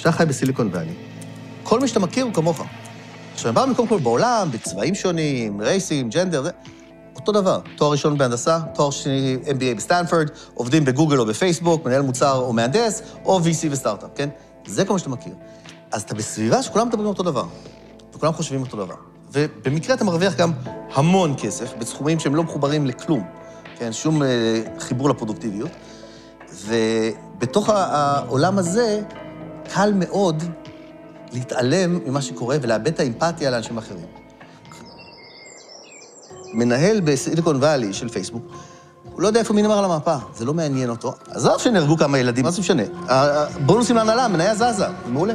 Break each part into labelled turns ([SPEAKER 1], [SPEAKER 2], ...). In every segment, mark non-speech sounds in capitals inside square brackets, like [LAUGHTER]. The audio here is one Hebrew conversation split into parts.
[SPEAKER 1] כשאתה חי בסיליקון ואלי, כל מי שאתה מכיר הוא כמוך. עכשיו, הם באו מקום כל בעולם, בצבעים שונים, רייסים, gender, אותו דבר. תואר ראשון בהנדסה, תואר שני MBA בסטנפורד, עובדים בגוגל או בפייסבוק, מנהל מוצר או מהנדס, או VC וסטארט-אפ, כן? זה כל מה שאתה מכיר. אז אתה בסביבה שכולם מדברים אותו דבר, וכולם חושבים אותו דבר. ובמקרה אתה מרוויח גם המון כסף, בסכומים שהם לא מחוברים לכלום, כן? שום אה, חיבור לפרודוקטיביות. ובתוך העולם הזה, קל מאוד להתעלם ממה שקורה ולאבד את האמפתיה לאנשים אחרים. מנהל בסיליקון וואלי של פייסבוק, הוא לא יודע איפה מי נאמר על המפה, זה לא מעניין אותו. עזוב שנהרגו כמה ילדים, מה זה משנה? הבונוסים להנהלה, המניה זזה, זה מעולה.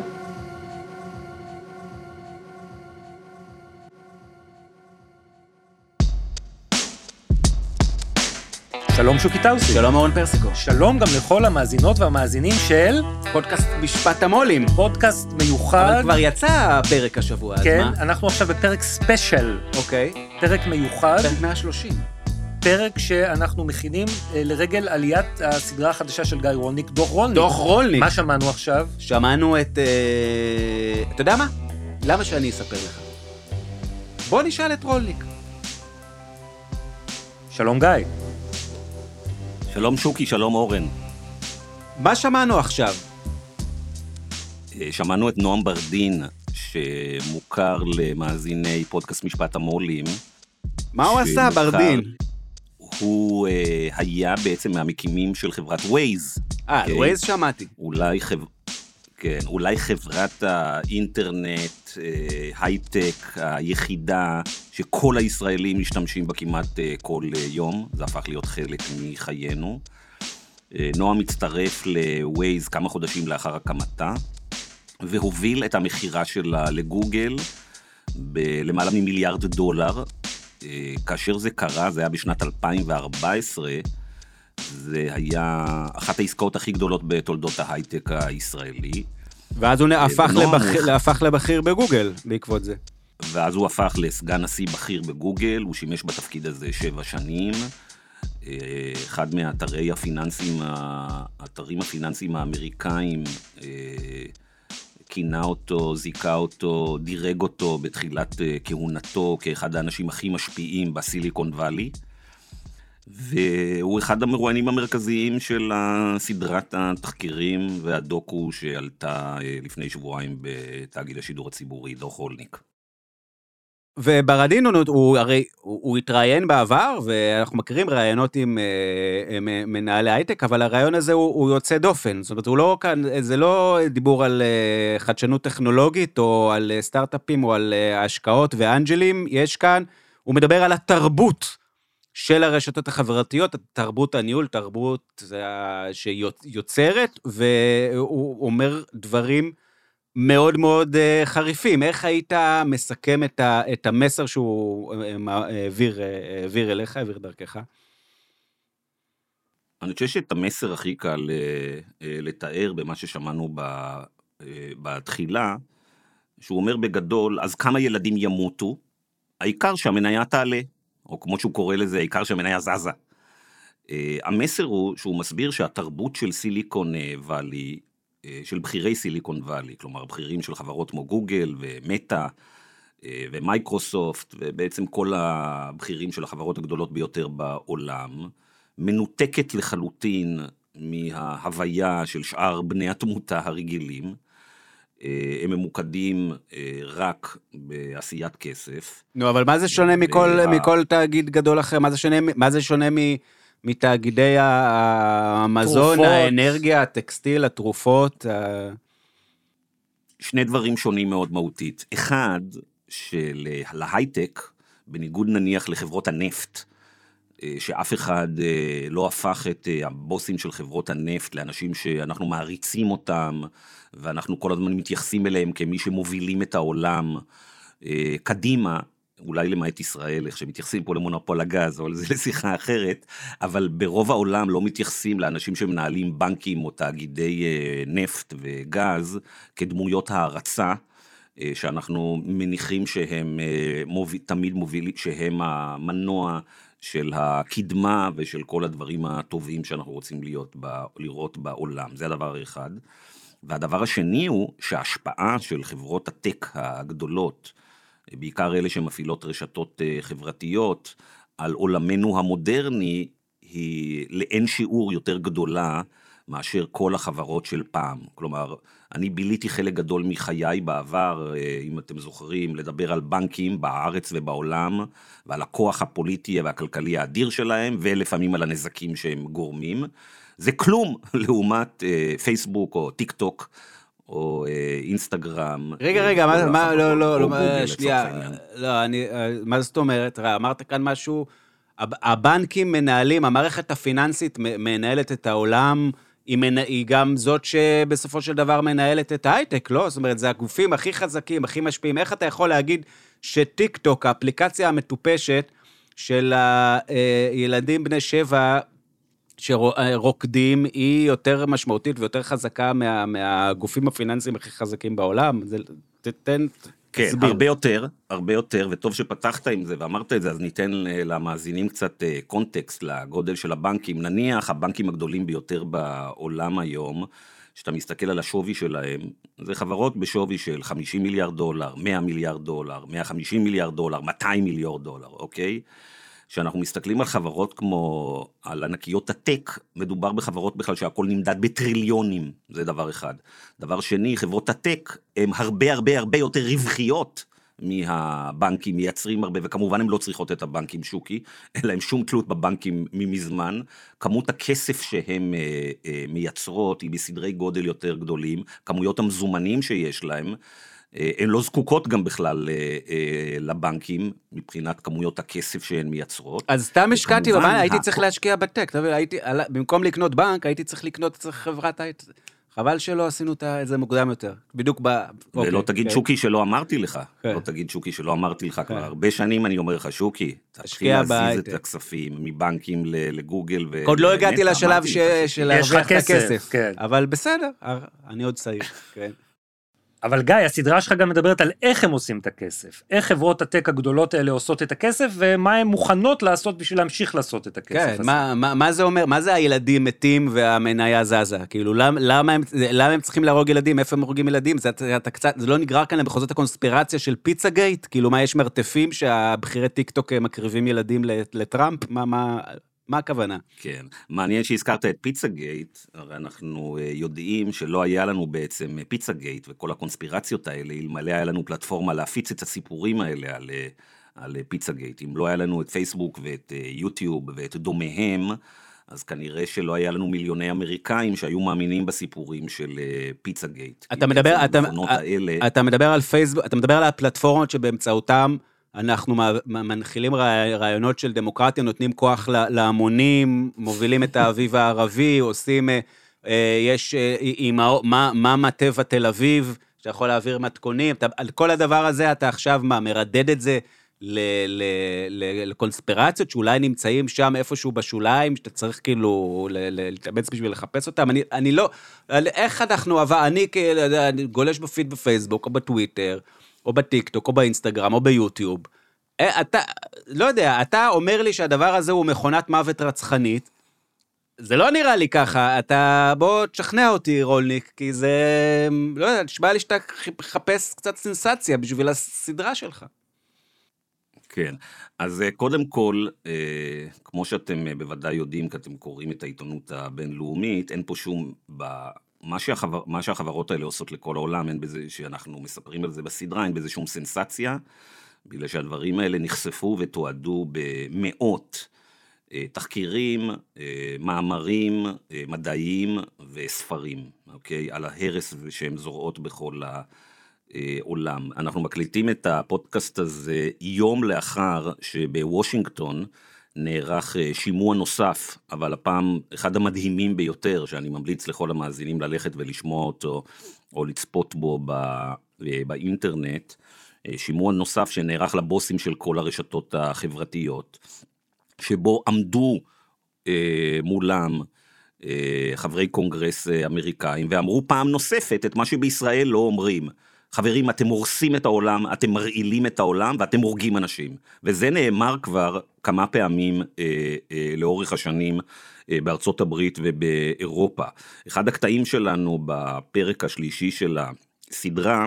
[SPEAKER 2] שלום שוקי טאוסיג.
[SPEAKER 3] שלום אורן פרסיקו.
[SPEAKER 2] שלום גם לכל המאזינות והמאזינים של...
[SPEAKER 3] פודקאסט משפט המו"לים.
[SPEAKER 2] פודקאסט מיוחד.
[SPEAKER 3] אבל כבר יצא הפרק השבוע,
[SPEAKER 2] כן,
[SPEAKER 3] אז מה?
[SPEAKER 2] אנחנו עכשיו בפרק ספיישל.
[SPEAKER 3] אוקיי.
[SPEAKER 2] פרק מיוחד.
[SPEAKER 3] פרק 130.
[SPEAKER 2] פרק שאנחנו מכינים אה, לרגל עליית הסדרה החדשה של גיא רולניק, דוח רולניק.
[SPEAKER 3] דוח רולניק.
[SPEAKER 2] מה שמענו עכשיו?
[SPEAKER 3] שמענו את... אה, אתה יודע מה? למה שאני אספר לך? בוא נשאל את רולניק.
[SPEAKER 2] שלום גיא.
[SPEAKER 4] שלום שוקי, שלום אורן.
[SPEAKER 3] מה שמענו עכשיו?
[SPEAKER 4] אה, שמענו את נועם ברדין, שמוכר למאזיני פודקאסט משפט המו"לים.
[SPEAKER 3] מה הוא עשה, ברדין?
[SPEAKER 4] הוא אה, היה בעצם מהמקימים של חברת ווייז.
[SPEAKER 3] אה. ווייז שמעתי.
[SPEAKER 4] אולי, חב... כן, אולי חברת האינטרנט, אה, הייטק, היחידה שכל הישראלים משתמשים בה כמעט אה, כל אה, יום, זה הפך להיות חלק מחיינו. נועם הצטרף לווייז כמה חודשים לאחר הקמתה, והוביל את המכירה שלה לגוגל בלמעלה ממיליארד דולר. כאשר זה קרה, זה היה בשנת 2014, זה היה אחת העסקאות הכי גדולות בתולדות ההייטק הישראלי,
[SPEAKER 3] ואז הוא הפך
[SPEAKER 4] אחד-
[SPEAKER 3] הפך לבכיר בגוגל בעקבות זה.
[SPEAKER 4] ואז הוא הפך לסגן נשיא בכיר בגוגל, הוא שימש בתפקיד הזה שבע שנים. אה, אחד מהאתרי הפיננסים, האתרים הפיננסיים האמריקאים, אה, כינה אותו, זיכה אותו, דירג אותו בתחילת אה, כהונתו כאחד האנשים הכי משפיעים בסיליקון וואלי. והוא אחד המרואיינים המרכזיים של סדרת התחקירים והדוקו שעלתה אה, לפני שבועיים בתאגיד השידור הציבורי, דוח הולניק.
[SPEAKER 3] וברדין הוא, הרי, הוא, הוא התראיין בעבר, ואנחנו מכירים ראיונות עם אה, מנהלי הייטק, אבל הרעיון הזה הוא, הוא יוצא דופן. זאת אומרת, הוא לא כאן, זה לא דיבור על אה, חדשנות טכנולוגית, או על אה, סטארט-אפים, או על אה, השקעות ואנג'לים, יש כאן, הוא מדבר על התרבות של הרשתות החברתיות, תרבות הניהול, תרבות אה, שיוצרת, והוא אומר דברים מאוד מאוד uh, חריפים. איך היית מסכם את, המסר שהוא uh, מה- העביר, העביר אליך, העביר דרכך?
[SPEAKER 4] אני חושב שאת המסר הכי קל אה, אה, לתאר במה ששמענו אה, בתחילה, שהוא אומר בגדול, אז כמה ילדים ימותו, העיקר שהמניה תעלה, או כמו שהוא קורא לזה, העיקר שהמניה זזה. אה, המסר הוא שהוא מסביר שהתרבות של סיליקון אה, וואלי, אה, של בכירי סיליקון וואלי, כלומר בכירים של חברות כמו גוגל ומטא, אה, ומייקרוסופט, ובעצם כל הבכירים של החברות הגדולות ביותר בעולם, מנותקת לחלוטין מההוויה של שאר בני התמותה הרגילים. אה, הם ממוקדים אה, רק בעשיית כסף.
[SPEAKER 3] נו, אבל מה זה שונה מכל,
[SPEAKER 4] וה-
[SPEAKER 3] מכל תאגיד גדול אחר? מה זה שונה, מה זה שונה מ, מתאגידי ה- המזון,
[SPEAKER 2] תרופות.
[SPEAKER 3] האנרגיה, הטקסטיל, התרופות? ה...
[SPEAKER 4] שני דברים שונים מאוד מהותית. אחד, שלהייטק, בניגוד נניח לחברות הנפט, אה, שאף אחד לא הפך את הבוסים של חברות הנפט לאנשים שאנחנו מעריצים אותם, ואנחנו כל הזמן מתייחסים אליהם כמי שמובילים את העולם אה, קדימה, אולי למעט ישראל, איך שמתייחסים פה למונופול הגז, אבל זה לשיחה אחרת, אבל ברוב העולם לא מתייחסים לאנשים שמנהלים בנקים או תאגידי אה, נפט וגז כדמויות הערצה. אה, שאנחנו מניחים שהם מוביל, תמיד מובילים, שהם המנוע של הקדמה ושל כל הדברים הטובים שאנחנו רוצים להיות, לראות בעולם. זה הדבר האחד. והדבר השני הוא שההשפעה של חברות הטק הגדולות, בעיקר אלה שמפעילות רשתות אה, חברתיות, על עולמנו המודרני, היא לאין שיעור יותר גדולה מאשר כל החברות של פעם. כלומר, אני ביליתי חלק גדול מחיי בעבר, אה, אם אתם זוכרים, לדבר על בנקים בארץ ובעולם, ועל הכוח הפוליטי והכלכלי האדיר שלהם, ולפעמים על הנזקים שהם גורמים. זה כלום [LAUGHS] לעומת אה, פייסבוק או טיק טוק. או אה, אינסטגרם.
[SPEAKER 3] רגע,
[SPEAKER 4] אה,
[SPEAKER 3] רגע, מה, מה, לא, לא, לא,
[SPEAKER 4] לצורך
[SPEAKER 3] שנייה. לא, אני, אה, מה זאת אומרת? ראה, אמרת כאן משהו, הב- הבנקים מנהלים, המערכת הפיננסית מנהלת את העולם, היא, מנ... היא גם זאת שבסופו של דבר מנהלת את ההייטק, לא? זאת אומרת, זה הגופים הכי חזקים, הכי משפיעים. איך אתה יכול להגיד שטיק טוק, האפליקציה המטופשת של הילדים בני שבע, שרוקדים, היא יותר משמעותית ויותר חזקה מה, מהגופים הפיננסיים הכי חזקים בעולם? זה, תתן,
[SPEAKER 4] כן,
[SPEAKER 3] תסביר.
[SPEAKER 4] הרבה יותר, הרבה יותר, וטוב שפתחת עם זה ואמרת את זה, אז ניתן אה, למאזינים קצת אה, קונטקסט לגודל של הבנקים. נניח הבנקים הגדולים ביותר בעולם היום, כשאתה מסתכל על השווי שלהם, זה חברות בשווי של 50 מיליארד דולר, 100 מיליארד דולר, 150 מיליארד דולר, 200 מיליארד דולר, אוקיי? כשאנחנו מסתכלים על חברות כמו, על ענקיות הטק, מדובר בחברות בכלל שהכל נמדד בטריליונים, זה דבר אחד. דבר שני, חברות הטק הן הרבה הרבה הרבה יותר רווחיות מהבנקים, מייצרים הרבה, וכמובן הן לא צריכות את הבנקים שוקי, אין להם שום תלות בבנקים ממזמן. כמות הכסף שהן אה, אה, מייצרות היא בסדרי גודל יותר גדולים, כמויות המזומנים שיש להם. אה, הן לא זקוקות גם בכלל אה, אה, לבנקים מבחינת כמויות הכסף שהן מייצרות.
[SPEAKER 3] אז סתם השקעתי, במה, הייתי צריך להשקיע בטק, הייתי, במקום לקנות בנק, הייתי צריך לקנות צריך חברת הייטק. חבל שלא עשינו את זה מוקדם יותר. בדיוק ב...
[SPEAKER 4] ולא
[SPEAKER 3] אוקיי,
[SPEAKER 4] תגיד
[SPEAKER 3] כן.
[SPEAKER 4] שוקי שלא אמרתי לך,
[SPEAKER 3] כן.
[SPEAKER 4] לא תגיד שוקי שלא אמרתי לך, כבר
[SPEAKER 3] כן.
[SPEAKER 4] הרבה שנים אני אומר לך, שוקי, תתחיל להזיז את. הכספים מבנקים ל- לגוגל. ו-
[SPEAKER 3] עוד לא הגעתי לשלב ש-. של להרוויח את
[SPEAKER 2] כסף,
[SPEAKER 3] הכסף.
[SPEAKER 2] כן.
[SPEAKER 3] אבל בסדר, אני עוד צעיר, כן.
[SPEAKER 2] אבל גיא, הסדרה שלך גם מדברת על איך הם עושים את הכסף. איך חברות הטק הגדולות האלה עושות את הכסף, ומה הן מוכנות לעשות בשביל להמשיך לעשות את הכסף
[SPEAKER 3] כן. מה, מה, מה זה אומר? מה זה הילדים מתים והמניה זזה? כאילו, למ, למה, הם, למה הם צריכים להרוג ילדים? איפה הם הורגים ילדים? זה, אתה, אתה קצת, זה לא נגרר כאן למחוזות הקונספירציה של פיצה גייט? כאילו, מה, יש מרתפים שהבכירי טיק טוק אה, מקריבים ילדים לטראמפ? מה, מה, מה הכוונה?
[SPEAKER 4] כן, מעניין שהזכרת את פיצה גייט, הרי אנחנו אה, יודעים שלא היה לנו בעצם אה, פיצה גייט וכל הקונספירציות האלה, אלמלא היה לנו פלטפורמה להפיץ את הסיפורים האלה על, אה, על פיצה גייט. אם לא היה לנו את פייסבוק ואת יוטיוב ואת דומיהם, אז כנראה שלא היה לנו מיליוני אמריקאים שהיו מאמינים בסיפורים של פיצה גייט.
[SPEAKER 3] אתה מדבר, אתה,
[SPEAKER 4] האלה,
[SPEAKER 3] אתה מדבר על פייסבוק, אתה מדבר על הפלטפורמות שבאמצעותם אנחנו מנחילים רעי- רעיונות של דמוקרטיה, נותנים כוח להמונים, מובילים את האביב הערבי, עושים, אה, אה, יש אה, מה- מה מטבע תל אביב, שאתה יכול להעביר מתכונים, אתה, על כל הדבר הזה אתה עכשיו מה, מרדד את זה ל, ל, ל, לקונספירציות שאולי נמצאים שם איפשהו בשוליים, שאתה צריך כאילו להתאמץ בשביל לחפש אותם. אני, אני לא, איך אנחנו, אבל אני כאילו, אני גולש בפיד בפייסבוק או בטוויטר, או בטיקטוק, או באינסטגרם, או ביוטיוב. אה, אתה, לא יודע, אתה אומר לי שהדבר הזה הוא מכונת מוות רצחנית, זה לא נראה לי ככה, אתה... בוא תשכנע אותי, רולניק, כי זה... לא יודע, נשמע לי שאתה מחפש קצת סנסציה בשביל הסדרה שלך.
[SPEAKER 4] כן, אז אה, קודם כל, אה, כמו שאתם בוודאי יודעים, כי אתם קוראים את העיתונות הבינלאומית, אין פה שום. מה, שהחבר... מה שהחברות האלה עושות לכל העולם, אין בזה, שאנחנו מספרים על זה בסדרה, אין בזה שום סנסציה, בגלל שהדברים האלה נחשפו ותועדו במאות אה, תחקירים, אה, מאמרים אה, מדעיים וספרים, אוקיי? על ההרס שהן זורעות בכל ה... אה, עולם. אנחנו מקליטים את הפודקאסט הזה יום לאחר שבוושינגטון נערך אה, שימוע נוסף, אבל הפעם אחד המדהימים ביותר, שאני ממליץ לכל המאזינים ללכת ולשמוע אותו, או לצפות בו ב, אה, באינטרנט, אה, שימוע נוסף שנערך לבוסים של כל הרשתות החברתיות, שבו עמדו אה, מולם אה, חברי קונגרס אמריקאים ואמרו פעם נוספת את מה שבישראל לא אומרים. חברים, אתם הורסים את העולם, אתם מרעילים את העולם ואתם הורגים אנשים. וזה נאמר כבר כמה פעמים אה, אה, לאורך השנים אה, בארצות הברית ובאירופה. אחד הקטעים שלנו בפרק השלישי של הסדרה,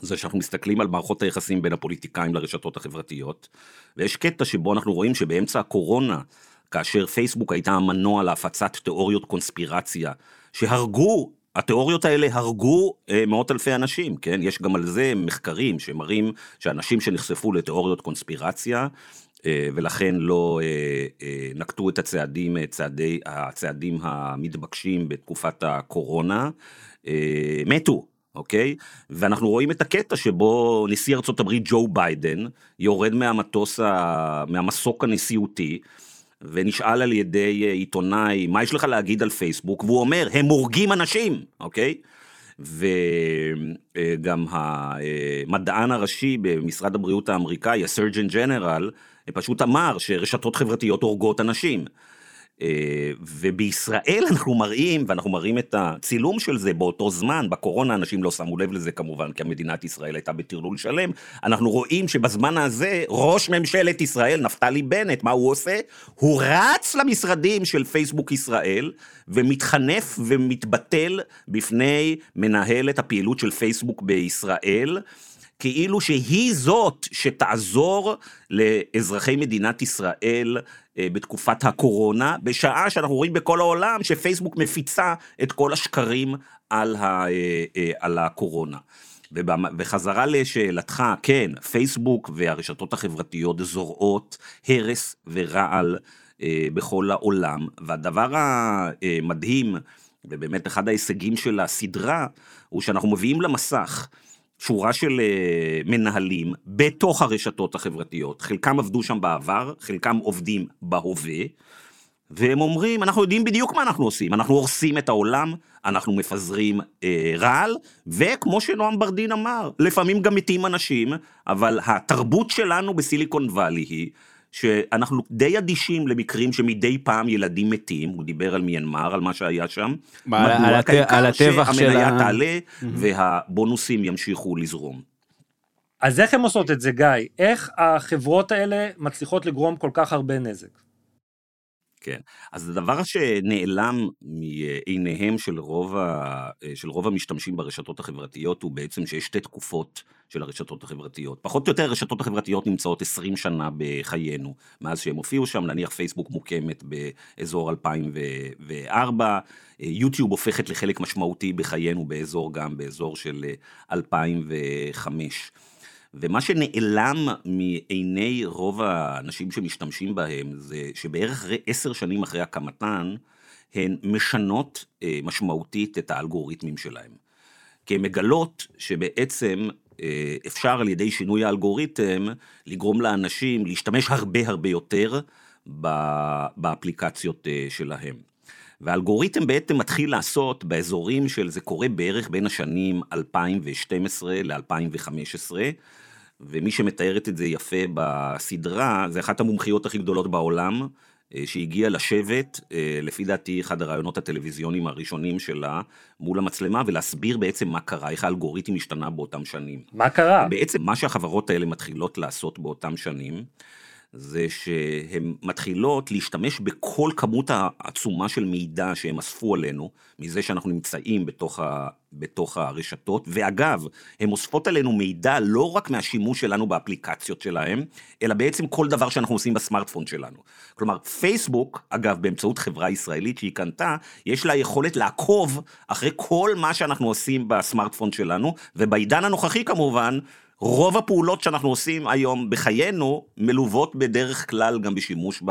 [SPEAKER 4] זה שאנחנו מסתכלים על מערכות היחסים בין הפוליטיקאים לרשתות החברתיות, ויש קטע שבו אנחנו רואים שבאמצע הקורונה, כאשר פייסבוק הייתה המנוע להפצת תיאוריות קונספירציה, שהרגו התיאוריות האלה הרגו אה, מאות אלפי אנשים, כן? יש גם על זה מחקרים שמראים שאנשים שנחשפו לתיאוריות קונספירציה, ולכן לא אה, אה, נקטו את הצעדים, אה, צעדי, הצעדים המתבקשים בתקופת הקורונה, אה, מתו. אוקיי? ואנחנו רואים את הקטע שבו נשיא הברית ג'ו ביידן יורד מהמטוס. מהמסוק הנשיאותי, ונשאל על ידי אה, עיתונאי, מה יש לך להגיד על פייסבוק? והוא אומר, הם הורגים אנשים, אוקיי? וגם המדען הראשי במשרד הבריאות האמריקאי, הסרג'ן ג'נרל, פשוט אמר שרשתות חברתיות הורגות אנשים. אה, ובישראל אנחנו מראים, ואנחנו מראים את הצילום של זה באותו זמן, בקורונה אנשים לא שמו לב לזה כמובן, כי מדינת ישראל הייתה בטרלול שלם, אנחנו רואים שבזמן הזה ראש ממשלת ישראל, נפתלי בנט, מה הוא עושה? הוא רץ למשרדים של פייסבוק ישראל, ומתחנף ומתבטל בפני מנהלת הפעילות של פייסבוק בישראל. כאילו שהיא זאת שתעזור לאזרחי מדינת ישראל אה, בתקופת הקורונה, בשעה שאנחנו רואים בכל העולם שפייסבוק מפיצה את כל השקרים על, ה, אה, אה, על הקורונה. וחזרה לשאלתך, כן, פייסבוק והרשתות החברתיות זורעות הרס ורעל בכל העולם, והדבר המדהים, ובאמת אחד ההישגים של הסדרה, הוא שאנחנו מביאים למסך שורה של uh, מנהלים בתוך הרשתות החברתיות, חלקם עבדו שם בעבר, חלקם עובדים בהווה, והם אומרים, אנחנו יודעים בדיוק מה אנחנו עושים, אנחנו הורסים את העולם, אנחנו מפזרים uh, רעל, וכמו שנועם ברדין אמר, לפעמים גם מתים אנשים, אבל התרבות שלנו בסיליקון וואלי היא שאנחנו די אדישים למקרים שמדי פעם ילדים מתים, הוא דיבר על מיינמר, על מה שהיה שם.
[SPEAKER 3] מה? על, הת... על הטבח
[SPEAKER 4] של... שהמניה תעלה mm-hmm. והבונוסים ימשיכו לזרום.
[SPEAKER 2] אז איך הן עושות את זה, גיא? איך החברות האלה מצליחות לגרום כל כך הרבה נזק?
[SPEAKER 4] כן, אז הדבר שנעלם מעיניהם של רוב, ה, של רוב המשתמשים ברשתות החברתיות הוא בעצם שיש שתי תקופות של הרשתות החברתיות. פחות או יותר הרשתות החברתיות נמצאות 20 שנה בחיינו, מאז שהם הופיעו שם, נניח פייסבוק מוקמת באזור 2004, יוטיוב הופכת לחלק משמעותי בחיינו באזור גם, באזור של 2005. ומה שנעלם מעיני רוב האנשים שמשתמשים בהם זה שבערך עשר שנים אחרי הקמתן, הן משנות אה, משמעותית את האלגוריתמים שלהם. כי הן מגלות שבעצם אה, אפשר על ידי שינוי האלגוריתם לגרום לאנשים להשתמש הרבה הרבה יותר באפליקציות אה, שלהם. והאלגוריתם בעצם מתחיל לעשות באזורים של, זה קורה בערך בין השנים 2012 ל-2015, ומי שמתארת את זה יפה בסדרה, זה אחת המומחיות הכי גדולות בעולם, אה, שהגיעה לשבת, אה, לפי דעתי אחד הרעיונות הטלוויזיוניים הראשונים שלה, מול המצלמה, ולהסביר בעצם מה קרה, איך האלגוריתם השתנה באותם שנים.
[SPEAKER 2] מה קרה?
[SPEAKER 4] בעצם מה שהחברות האלה מתחילות לעשות באותם שנים, זה שהן מתחילות להשתמש בכל כמות העצומה של מידע שהם אספו עלינו, מזה שאנחנו נמצאים בתוך, בתוך הרשתות, ואגב, הן אוספות עלינו מידע לא רק מהשימוש שלנו באפליקציות שלהם, אלא בעצם כל דבר שאנחנו עושים בסמארטפון שלנו. כלומר, פייסבוק, אגב, באמצעות חברה ישראלית שהיא קנתה, יש לה יכולת לעקוב אחרי כל מה שאנחנו עושים בסמארטפון שלנו, ובעידן הנוכחי כמובן, רוב הפעולות שאנחנו עושים היום בחיינו מלוות בדרך כלל גם בשימוש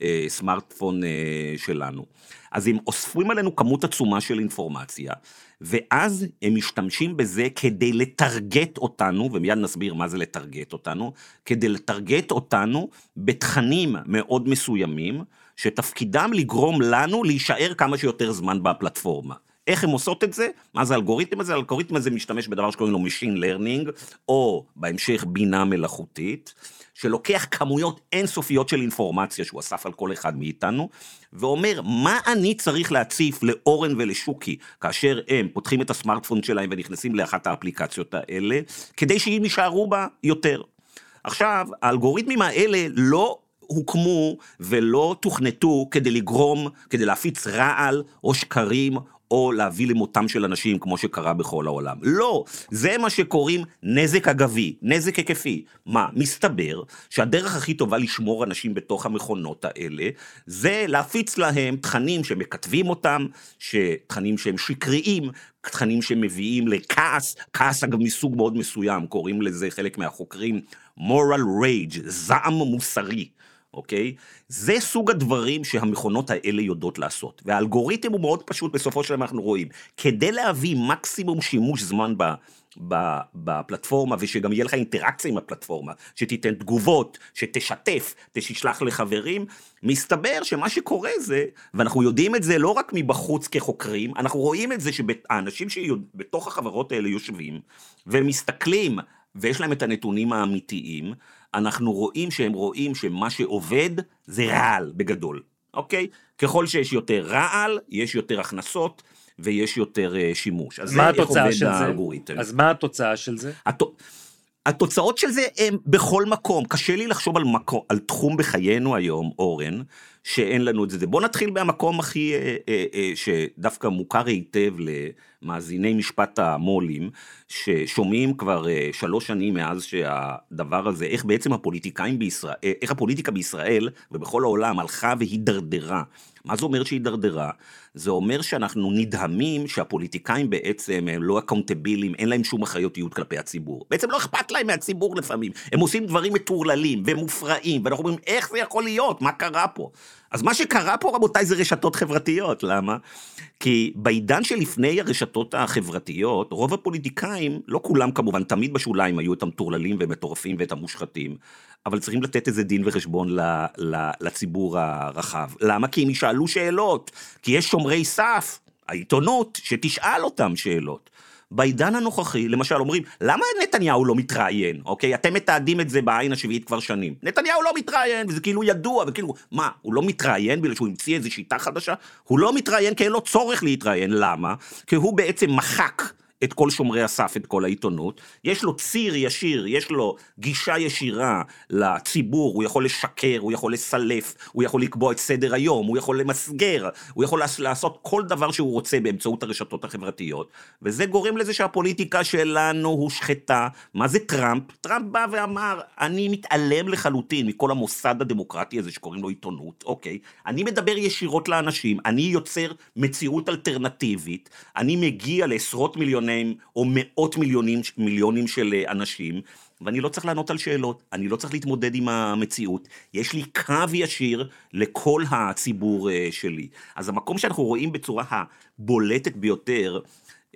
[SPEAKER 4] בסמארטפון אה, שלנו. אז הם אוספים עלינו כמות עצומה של אינפורמציה, ואז הם משתמשים בזה כדי לטרגט אותנו, ומיד נסביר מה זה לטרגט אותנו, כדי לטרגט אותנו בתכנים מאוד מסוימים, שתפקידם לגרום לנו להישאר כמה שיותר זמן בפלטפורמה. איך הן עושות את זה? מה זה האלגוריתם הזה? האלגוריתם הזה משתמש בדבר שקוראים לו Machine Learning, או בהמשך בינה מלאכותית, שלוקח כמויות אינסופיות של אינפורמציה שהוא אסף על כל אחד מאיתנו, ואומר, מה אני צריך להציף לאורן ולשוקי, כאשר הם פותחים את הסמארטפון שלהם ונכנסים לאחת האפליקציות האלה, כדי שהם יישארו בה יותר. עכשיו, האלגוריתמים האלה לא הוקמו ולא תוכנתו כדי לגרום, כדי להפיץ רעל או שקרים או להביא למותם של אנשים כמו שקרה בכל העולם. לא, זה מה שקוראים נזק אגבי, נזק היקפי. מה, מסתבר שהדרך הכי טובה לשמור אנשים בתוך המכונות האלה, זה להפיץ להם תכנים שמכתבים אותם, תכנים שהם שקריים, תכנים שמביאים לכעס, כעס אגב מסוג מאוד מסוים, קוראים לזה חלק מהחוקרים moral rage, זעם מוסרי. אוקיי? זה סוג הדברים שהמכונות האלה יודעות לעשות. והאלגוריתם הוא מאוד פשוט, בסופו של דבר אנחנו רואים. כדי להביא מקסימום שימוש זמן ב... בפלטפורמה ושגם יהיה לך אינטראקציה עם הפלטפורמה, שתיתן תגובות, שתשתף, תשלח לחברים, מסתבר שמה שקורה זה, ואנחנו יודעים את זה לא רק מבחוץ כחוקרים, אנחנו רואים את זה שהאנשים שבתוך החברות האלה יושבים ומסתכלים ויש להם את הנתונים האמיתיים, אנחנו רואים שהם רואים שמה שעובד זה רעל בגדול, אוקיי? ככל שיש יותר רעל, יש יותר הכנסות ויש יותר uh, שימוש.
[SPEAKER 2] אז מה התוצאה של זה? אז מה התוצאה של זה? הת...
[SPEAKER 4] התוצאות של זה הן בכל מקום. קשה לי לחשוב על, מקום, על תחום בחיינו היום, אורן, שאין לנו את זה. בוא נתחיל מהמקום הכי, אה, אה, אה, שדווקא מוכר היטב למאזיני משפט המו"לים, ששומעים כבר אה, שלוש שנים מאז שהדבר הזה, איך בעצם הפוליטיקאים בישראל, אה, איך הפוליטיקה בישראל ובכל העולם הלכה והידרדרה. מה זה אומר שהידרדרה? זה אומר שאנחנו נדהמים שהפוליטיקאים בעצם הם לא accountable יים, אין להם שום אחריותיות כלפי הציבור. בעצם לא אכפת להם מהציבור לפעמים. הם עושים דברים מטורללים ומופרעים, ואנחנו אומרים, איך זה יכול להיות? מה קרה פה? אז מה שקרה פה, רבותיי, זה רשתות חברתיות. למה? כי בעידן שלפני הרשתות החברתיות, רוב הפוליטיקאים, לא כולם כמובן, תמיד בשוליים היו את המטורללים ומטורפים ואת המושחתים, אבל צריכים לתת איזה דין וחשבון לציבור הרחב. למה? כי הם ישאלו שאלות, כי יש שומרי סף, העיתונות, שתשאל אותם שאלות. בעידן הנוכחי, למשל אומרים, למה נתניהו לא מתראיין, אוקיי? אתם מתעדים את זה בעין השביעית כבר שנים. נתניהו לא מתראיין, וזה כאילו ידוע, וכאילו, מה, הוא לא מתראיין בגלל שהוא המציא איזו שיטה חדשה? הוא לא מתראיין כי אין לו צורך להתראיין, למה? כי הוא בעצם מחק. את כל שומרי הסף, את כל העיתונות, יש לו ציר ישיר, יש לו גישה ישירה לציבור, הוא יכול לשקר, הוא יכול לסלף, הוא יכול לקבוע את סדר היום, הוא יכול למסגר, הוא יכול לעשות כל דבר שהוא רוצה באמצעות הרשתות החברתיות, וזה גורם לזה שהפוליטיקה שלנו הושחתה. מה זה טראמפ? טראמפ בא ואמר, אני מתעלם לחלוטין מכל המוסד הדמוקרטי הזה שקוראים לו עיתונות, אוקיי? אני מדבר ישירות לאנשים, אני יוצר מציאות אלטרנטיבית, אני מגיע לעשרות מיליון מיליוני או מאות מיליונים, מיליונים של אה, אנשים, ואני לא צריך לענות על שאלות, אני לא צריך להתמודד עם המציאות, יש לי קו ישיר לכל הציבור אה, שלי. אז המקום שאנחנו רואים בצורה הבולטת ביותר,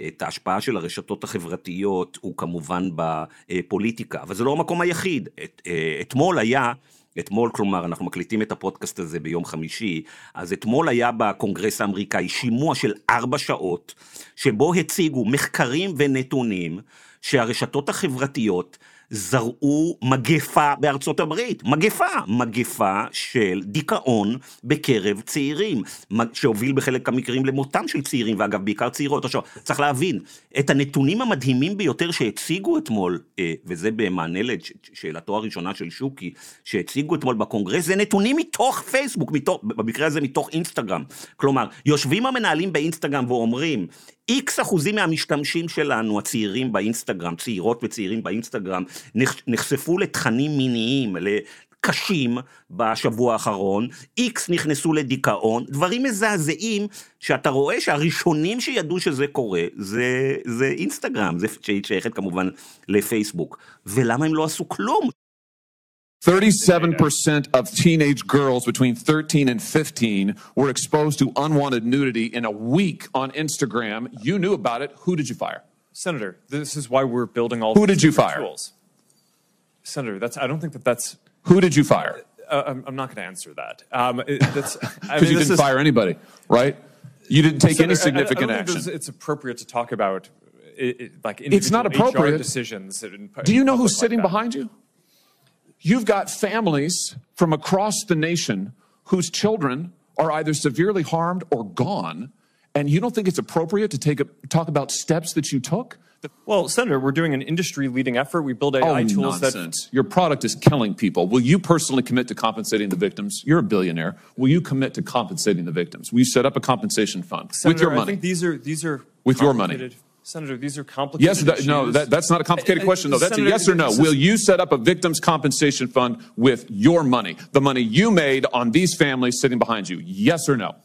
[SPEAKER 4] את ההשפעה של הרשתות החברתיות הוא כמובן בפוליטיקה, אבל זה לא המקום היחיד. את, אה, אתמול היה אתמול, כלומר, אנחנו מקליטים את הפודקאסט הזה ביום חמישי, אז אתמול היה בקונגרס האמריקאי שימוע של ארבע שעות, שבו הציגו מחקרים ונתונים שהרשתות החברתיות זרעו מגפה בארצות הברית, מגפה, מגפה של דיכאון בקרב צעירים, שהוביל בחלק המקרים למותם של צעירים, ואגב בעיקר צעירות. עכשיו, צריך להבין, את הנתונים המדהימים ביותר שהציגו אתמול, אה, וזה במענה לשאלתו הראשונה של שוקי, שהציגו אתמול בקונגרס, זה נתונים מתוך פייסבוק, מתוך, במקרה הזה מתוך אינסטגרם. כלומר, יושבים המנהלים באינסטגרם ואומרים, איקס אחוזים מהמשתמשים שלנו, הצעירים באינסטגרם, צעירות וצעירים באינסטגרם, נחשפו לתכנים מיניים, קשים בשבוע האחרון, איקס נכנסו לדיכאון, דברים מזעזעים שאתה רואה שהראשונים שידעו שזה קורה זה, זה אינסטגרם, זה שייכת כמובן לפייסבוק. ולמה הם לא עשו כלום?
[SPEAKER 5] 37% of teenage girls between 13 and 15 were exposed to unwanted nudity in a week on Instagram. You knew about it. Who did you fire?
[SPEAKER 6] Senator, this is why we're building all
[SPEAKER 5] Who did you fire?
[SPEAKER 6] Tools. Senator, that's I don't think that that's
[SPEAKER 5] Who did you fire?
[SPEAKER 6] Uh, I'm, I'm, not going to answer that. Um,
[SPEAKER 5] Because I [LAUGHS] mean, you didn't is, fire anybody, right? You didn't take Senator, any significant
[SPEAKER 6] I, I
[SPEAKER 5] action.
[SPEAKER 6] It's appropriate to talk about it, it, like
[SPEAKER 5] it's not appropriate
[SPEAKER 6] HR decisions.
[SPEAKER 5] Do you know who's sitting like behind you? You've got families from across the nation whose children are either severely harmed or gone, and you don't think it's appropriate to take a, talk about steps that you took
[SPEAKER 6] Well, Senator, we're doing an industry-leading effort. We build AI
[SPEAKER 5] Oh,
[SPEAKER 6] tools that
[SPEAKER 5] nonsense. Your product is killing people. Will you personally commit to compensating the victims? You're a billionaire. Will you commit to compensating the victims? Will you set up a compensation fund with
[SPEAKER 6] Senator,
[SPEAKER 5] your
[SPEAKER 6] I think these are these are
[SPEAKER 5] With your money.
[SPEAKER 6] Senator, these are complicated. Questions.
[SPEAKER 5] Yes, that, no, that, that's not a complicated
[SPEAKER 6] Uh, uh,
[SPEAKER 5] question, though. That's a yes or no. Will you set up a victims compensation fund with your money, the money you made on these families sitting behind you? Yes or no?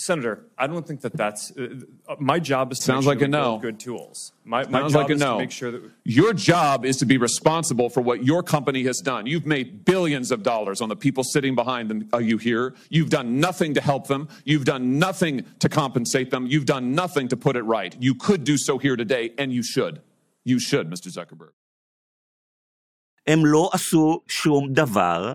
[SPEAKER 6] Senator, I don't think that that's uh, uh, my job is to
[SPEAKER 5] Sounds
[SPEAKER 6] make sure
[SPEAKER 5] like a
[SPEAKER 6] that we build
[SPEAKER 5] no.
[SPEAKER 6] good tools. My, my
[SPEAKER 5] Sounds
[SPEAKER 6] job
[SPEAKER 5] like a
[SPEAKER 6] is
[SPEAKER 5] no.
[SPEAKER 6] to make sure that
[SPEAKER 5] Your job is to be responsible for what your company has done. You've made billions of dollars on the people sitting behind them, uh, you here. You've done nothing to help them. You've done nothing to compensate them. You've done nothing to put it right. You could do so here today, and you should. You should, Mr. Zuckerberg.
[SPEAKER 4] הם לא עשו שום דבר.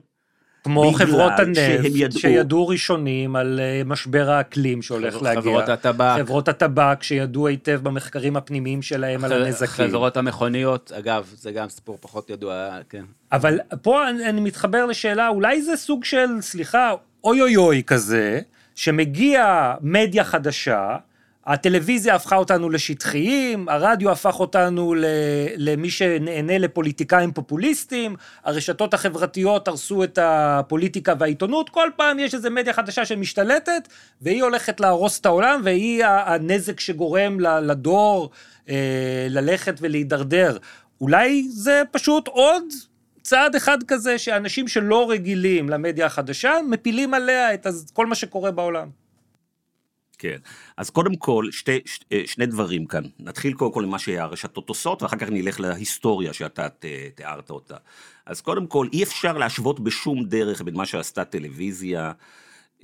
[SPEAKER 2] כמו חברות הנפט,
[SPEAKER 4] ידעו-
[SPEAKER 2] שידעו ראשונים על אה, משבר האקלים שהולך
[SPEAKER 3] חבר-
[SPEAKER 2] להגיע.
[SPEAKER 3] חברות הטבק.
[SPEAKER 2] חברות הטבק, שידעו היטב במחקרים הפנימיים שלהם על הנזקים.
[SPEAKER 3] חברות המכוניות, אגב, זה גם סיפור פחות ידוע, כן.
[SPEAKER 2] אבל פה אני, אני מתחבר לשאלה, אולי זה סוג של, סליחה, אוי אוי אוי כזה, שמגיע מדיה חדשה, הטלוויזיה הפכה אותנו לשטחיים, הרדיו הפך אותנו למי שנהנה לפוליטיקאים פופוליסטים, הרשתות החברתיות הרסו את הפוליטיקה והעיתונות, כל פעם יש איזו מדיה חדשה שמשתלטת, והיא הולכת להרוס את העולם, והיא הנזק שגורם לדור אה, ללכת ולהידרדר. אולי זה פשוט עוד צעד אחד כזה שאנשים שלא רגילים למדיה החדשה, מפילים עליה את כל מה שקורה בעולם.
[SPEAKER 4] כן. אז קודם כל, שתי, ש, אה, שני דברים כאן. נתחיל קודם כל עם מה שהרשתות עושות, ואחר כך נלך להיסטוריה שאתה ת, תיארת אותה. אז קודם כל, אי אפשר להשוות בשום דרך בין מה שעשתה טלוויזיה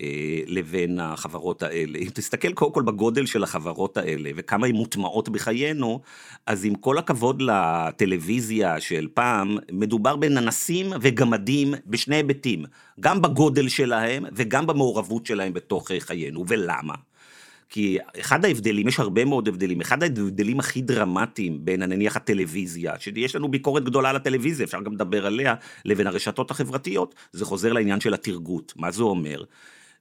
[SPEAKER 4] אה, לבין החברות האלה. אם תסתכל קודם כל בגודל של החברות האלה, וכמה הן מוטמעות בחיינו, אז עם כל הכבוד לטלוויזיה של פעם, מדובר בננסים וגמדים בשני היבטים, גם בגודל שלהם וגם במעורבות שלהם בתוך חיינו. ולמה? כי אחד ההבדלים, יש הרבה מאוד הבדלים, אחד ההבדלים הכי דרמטיים בין נניח הטלוויזיה, שיש לנו ביקורת גדולה על הטלוויזיה, אפשר גם לדבר עליה, לבין הרשתות החברתיות, זה חוזר לעניין של התרגות. מה זה אומר?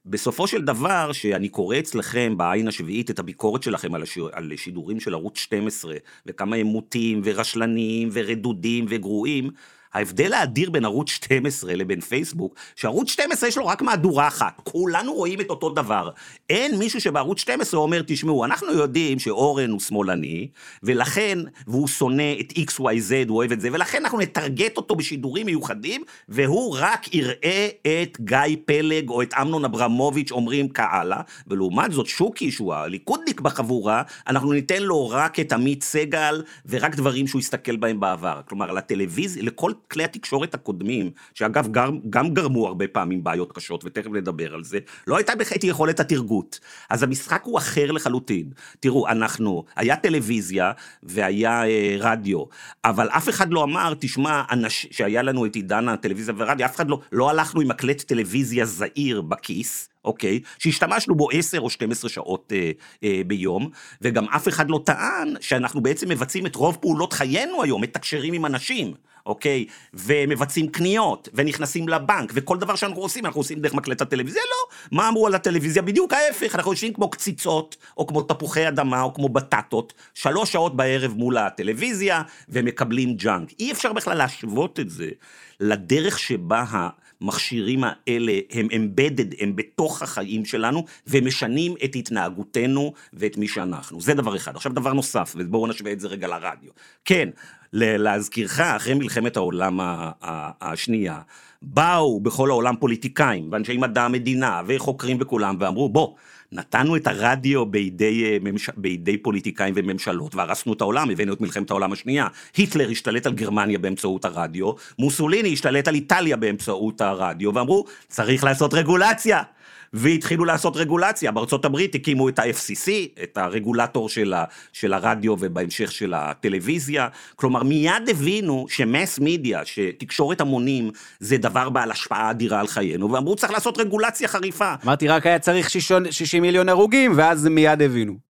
[SPEAKER 4] בסופו של דבר, שאני קורא אצלכם בעין השביעית את הביקורת שלכם על, השיר, על שידורים של ערוץ 12, וכמה הם מוטים ורשלניים ורדודים וגרועים, ההבדל האדיר בין ערוץ 12 לבין פייסבוק, שערוץ 12 יש לו רק מהדורה אחת, כולנו רואים את אותו דבר. אין מישהו שבערוץ 12 אומר, תשמעו, אנחנו יודעים שאורן הוא שמאלני, ולכן, והוא שונא את XYZ, הוא אוהב את זה, ולכן אנחנו נטרגט אותו בשידורים מיוחדים, והוא רק יראה את גיא פלג או את אמנון אברמוביץ' אומרים כהלאה, ולעומת זאת שוקי, שהוא הליכודניק בחבורה, אנחנו ניתן לו רק את עמית סגל, ורק דברים שהוא הסתכל בהם בעבר. כלומר, לטלוויזיה, לכל כלי התקשורת הקודמים, שאגב גם, גם גרמו הרבה פעמים בעיות קשות, ותכף נדבר על זה, לא הייתה בהחלט יכולת התרגות. אז המשחק הוא אחר לחלוטין. תראו, אנחנו, היה טלוויזיה והיה אה, רדיו, אבל אף אחד לא אמר, תשמע, אנש, שהיה לנו את עידן הטלוויזיה והרדיו, אף אחד לא, לא הלכנו עם מקלט טלוויזיה זעיר בכיס. אוקיי? שהשתמשנו בו 10 או 12 שעות אה, אה, ביום, וגם אף אחד לא טען שאנחנו בעצם מבצעים את רוב פעולות חיינו היום, מתקשרים עם אנשים, אוקיי? ומבצעים קניות, ונכנסים לבנק, וכל דבר שאנחנו עושים, אנחנו עושים דרך מקלט הטלוויזיה, לא. מה אמרו על הטלוויזיה? בדיוק ההפך, אנחנו יושבים כמו קציצות, או כמו תפוחי אדמה, או כמו בטטות, שלוש שעות בערב מול הטלוויזיה, ומקבלים ג'אנק. אי אפשר בכלל להשוות את זה לדרך שבה המכשירים האלה הם אמבדד, הם בתוך החיים שלנו, ומשנים את התנהגותנו ואת מי שאנחנו. זה דבר אחד. עכשיו דבר נוסף, ובואו נשווה את זה רגע לרדיו. כן, להזכירך, אחרי מלחמת העולם השנייה, באו בכל העולם פוליטיקאים, ואנשי מדע המדינה, וחוקרים וכולם, ואמרו, בוא, נתנו את הרדיו בידי, אה, ממש... בידי פוליטיקאים וממשלות, והרסנו את העולם, הבאנו את מלחמת העולם השנייה. היטלר השתלט על גרמניה באמצעות הרדיו, מוסוליני השתלט על איטליה באמצעות הרדיו, ואמרו, צריך לעשות רגולציה. והתחילו לעשות רגולציה, בארצות הברית הקימו את ה-FCC, את הרגולטור של, ה, של הרדיו ובהמשך של הטלוויזיה, כלומר מיד הבינו שמס מידיה, שתקשורת המונים זה דבר בעל השפעה אדירה על חיינו, ואמרו צריך לעשות רגולציה חריפה.
[SPEAKER 3] אמרתי, רק היה צריך 60 מיליון הרוגים, ואז מיד הבינו.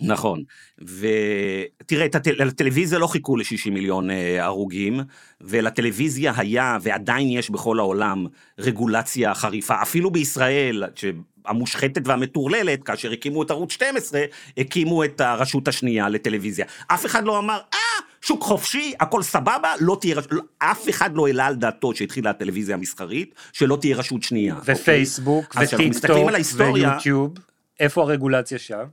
[SPEAKER 4] נכון, ותראה, לטלוויזיה לא חיכו ל-60 מיליון אה, הרוגים, ולטלוויזיה היה, ועדיין יש בכל העולם, רגולציה חריפה, אפילו בישראל, המושחתת והמטורללת, כאשר הקימו את ערוץ 12, הקימו את הרשות השנייה לטלוויזיה. אף אחד לא אמר, אה, שוק חופשי, הכל סבבה, לא תהיה רשות, אף אחד לא העלה על דעתו שהתחילה הטלוויזיה המסחרית, שלא תהיה רשות שנייה. אוקיי?
[SPEAKER 2] ופייסבוק,
[SPEAKER 4] כשאנחנו
[SPEAKER 2] וטיק טוק, ויוטיוב, איפה הרגולציה שם?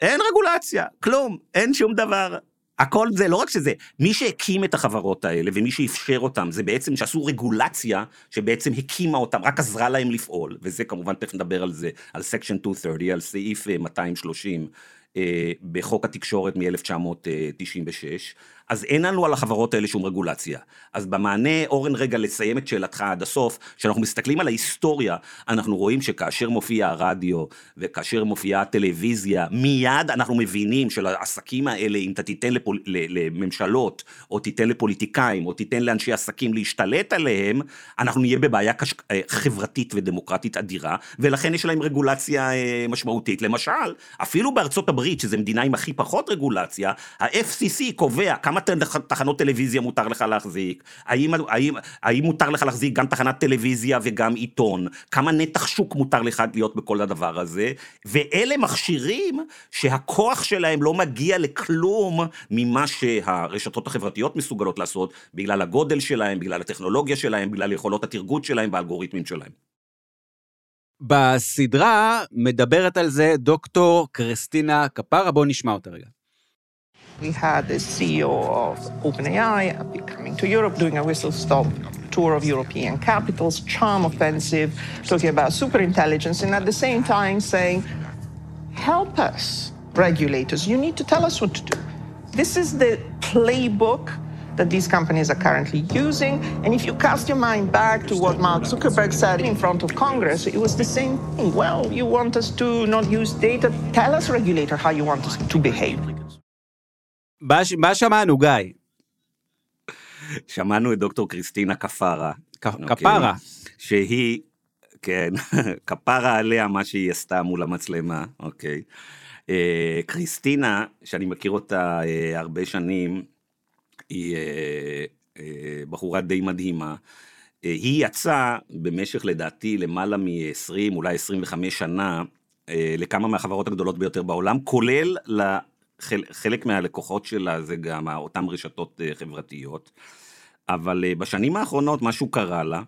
[SPEAKER 4] אין רגולציה, כלום, אין שום דבר. הכל זה, לא רק שזה, מי שהקים את החברות האלה ומי שאפשר אותם, זה בעצם שעשו רגולציה שבעצם הקימה אותם, רק עזרה להם לפעול, וזה כמובן, תכף נדבר על זה, על section 230, על סעיף אה, 230 אה, בחוק התקשורת מ-1996, אז אין לנו על החברות האלה שום רגולציה. אז במענה, אורן, רגע, לסיים את שאלתך עד הסוף, כשאנחנו מסתכלים על ההיסטוריה, אנחנו רואים שכאשר מופיע הרדיו וכאשר מופיעה הטלוויזיה, מיד אנחנו מבינים שלעסקים האלה, אם אתה תיתן לפול, לממשלות, או תיתן לפוליטיקאים, או תיתן לאנשי עסקים להשתלט עליהם, אנחנו נהיה בבעיה קש... אה, חברתית ודמוקרטית אדירה, ולכן יש להם רגולציה אה, משמעותית. למשל, אפילו בארצות הברית, שזו מדינה עם הכי פחות רגולציה, ה-FCC קובע כמה תח- תחנות טלוויזיה מותר לך להחזיק, האם, האם, האם מותר לך להחזיק גם תחנת טלוויזיה וגם עיתון, כמה נתח שוק מותר לך להיות בכל הדבר הזה, ואלה מכשירים שהכוח שלהם לא מגיע לכלום ממה שהרשתות החברתיות מסוגלות לעשות, בגלל הגודל שלהם, בגלל הטכנולוגיה שלהם, בגלל יכולות התרגות שלהם והאלגוריתמים שלהם.
[SPEAKER 3] בסדרה מדברת על זה דוקטור קריסטינה קפרה, בואו נשמע אותה רגע.
[SPEAKER 7] We had the CEO of OpenAI coming to Europe, doing a whistle stop tour of European capitals, charm offensive, talking about superintelligence, and at the same time saying, help us, regulators, you need to tell us what to do. This is the playbook that these companies are currently using. And if you cast your mind back to what Mark Zuckerberg said in front of Congress, it was the same thing. Well, you want us to not use data? Tell us, regulator, how you want us to behave.
[SPEAKER 3] מה מה שמענו, גיא?
[SPEAKER 4] שמענו את דוקטור קריסטינה קפרה.
[SPEAKER 3] כ-
[SPEAKER 4] אוקיי? שהיא, כן, [LAUGHS] כפרה עליה מה שהיא עשתה מול המצלמה, אוקיי. אה, קריסטינה, שאני מכיר אותה אה, הרבה שנים, היא אה, אה, בחורה די מדהימה. אה, היא יצאה במשך לדעתי למעלה מ-20, אולי 25 שנה, אה, לכמה מהחברות הגדולות ביותר בעולם, כולל חלק מהלקוחות שלה זה גם אותן רשתות אה, חברתיות. אבל אה, בשנים האחרונות משהו קרה לה,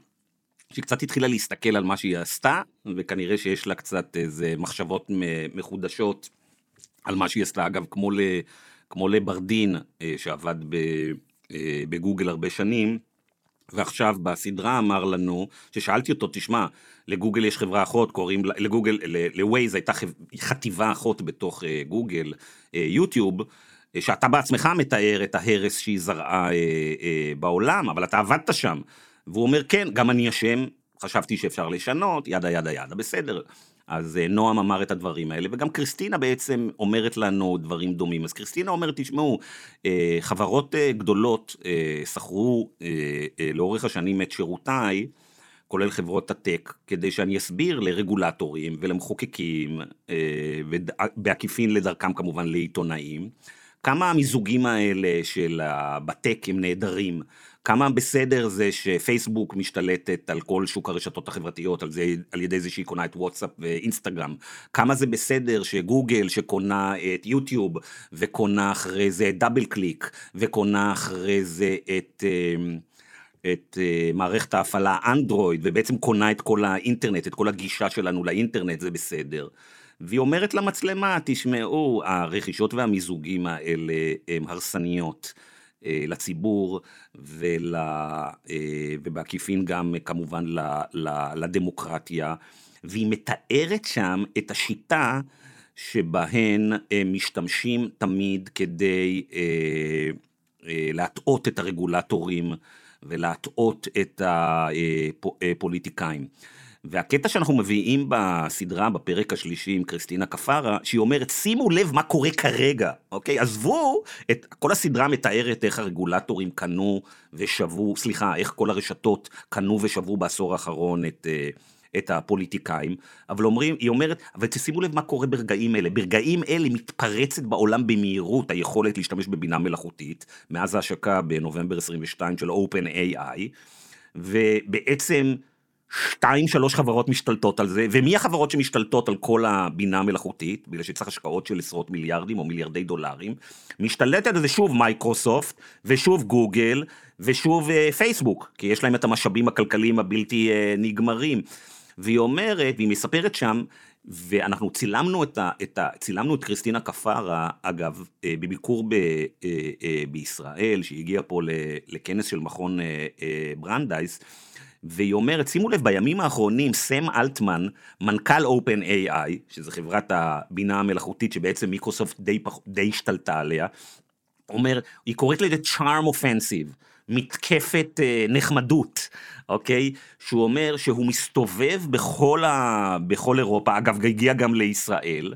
[SPEAKER 4] שהיא קצת התחילה להסתכל על מה שהיא עשתה, וכנראה שיש לה קצת איזה מחשבות מחודשות על מה שהיא עשתה. אגב, כמו, ל, כמו לברדין, אה, שעבד בגוגל הרבה שנים, ועכשיו בסדרה אמר לנו, ששאלתי אותו, תשמע, לגוגל יש חברה אחות, קוראים, לה- לגוגל, לווייז הייתה חטיבה אחות בתוך אה, גוגל, אה, יוטיוב, אה, שאתה בעצמך מתאר את ההרס שהיא זרעה בעולם, אבל אתה עבדת שם. והוא אומר, כן, גם אני אשם, חשבתי שאפשר לשנות, ידה ידה ידה, בסדר. אז אה, נועם אמר את הדברים האלה, וגם קריסטינה בעצם אומרת לנו דברים דומים. אז קריסטינה אומרת, תשמעו, אה, חברות אה, גדולות שכרו לאורך השנים את שירותיי, כולל חברות הטק, כדי שאני אסביר לרגולטורים ולמחוקקים, ובעקיפין לדרכם כמובן לעיתונאים, כמה המיזוגים האלה של בטק הם נהדרים, כמה בסדר זה שפייסבוק משתלטת על כל שוק הרשתות החברתיות, על, זה, על ידי זה שהיא קונה את וואטסאפ ואינסטגרם, כמה זה בסדר שגוגל שקונה את יוטיוב וקונה אחרי זה את דאבל קליק, וקונה אחרי זה את... אה, את uh, מערכת ההפעלה אנדרואיד, ובעצם קונה את כל האינטרנט, את כל הגישה שלנו לאינטרנט, זה בסדר. והיא אומרת למצלמה, תשמעו, הרכישות והמיזוגים האלה הם הרסניות לציבור, ול, uh, ובעקיפין גם uh, כמובן לדמוקרטיה, והיא מתארת שם את השיטה שבהן uh, משתמשים תמיד כדי להטעות את הרגולטורים. ולהטעות את הפוליטיקאים. והקטע שאנחנו מביאים בסדרה, בפרק השלישי עם קריסטינה קפרה, שהיא אומרת, שימו לב מה קורה כרגע, אוקיי? עזבו, את, כל הסדרה מתארת איך הרגולטורים קנו ושבו, סליחה, איך כל הרשתות קנו ושבו בעשור האחרון את... אה, את הפוליטיקאים, אבל אומרים, היא אומרת, אבל תשימו לב מה קורה ברגעים אלה. ברגעים אלה מתפרצת בעולם במהירות היכולת להשתמש בבינה מלאכותית, מאז ההשקה בנובמבר 22 של OpenAI, ובעצם שתיים, שלוש חברות משתלטות על זה, ומי החברות שמשתלטות על כל הבינה המלאכותית, בגלל שצריך השקעות של עשרות מיליארדים או מיליארדי דולרים, משתלטת על זה שוב מייקרוסופט, ושוב גוגל, ושוב אה, פייסבוק, כי יש להם את המשאבים הכלכליים הבלתי אה, נגמרים. והיא אומרת, והיא מספרת שם, ואנחנו צילמנו את, ה, את, ה, צילמנו את קריסטינה קפרה, אגב, אה, בביקור ב, אה, אה, בישראל, שהיא הגיעה פה ל, לכנס של מכון אה, אה, ברנדייס, והיא אומרת, שימו לב, בימים האחרונים סם אלטמן, מנכ"ל OpenAI, שזה חברת הבינה המלאכותית שבעצם מיקרוסופט די, פח- די השתלטה עליה, אומר, היא קוראת לזה charm offensive, מתקפת אה, נחמדות, אוקיי? שהוא אומר שהוא מסתובב בכל, ה... בכל אירופה, אגב, הגיע גם לישראל,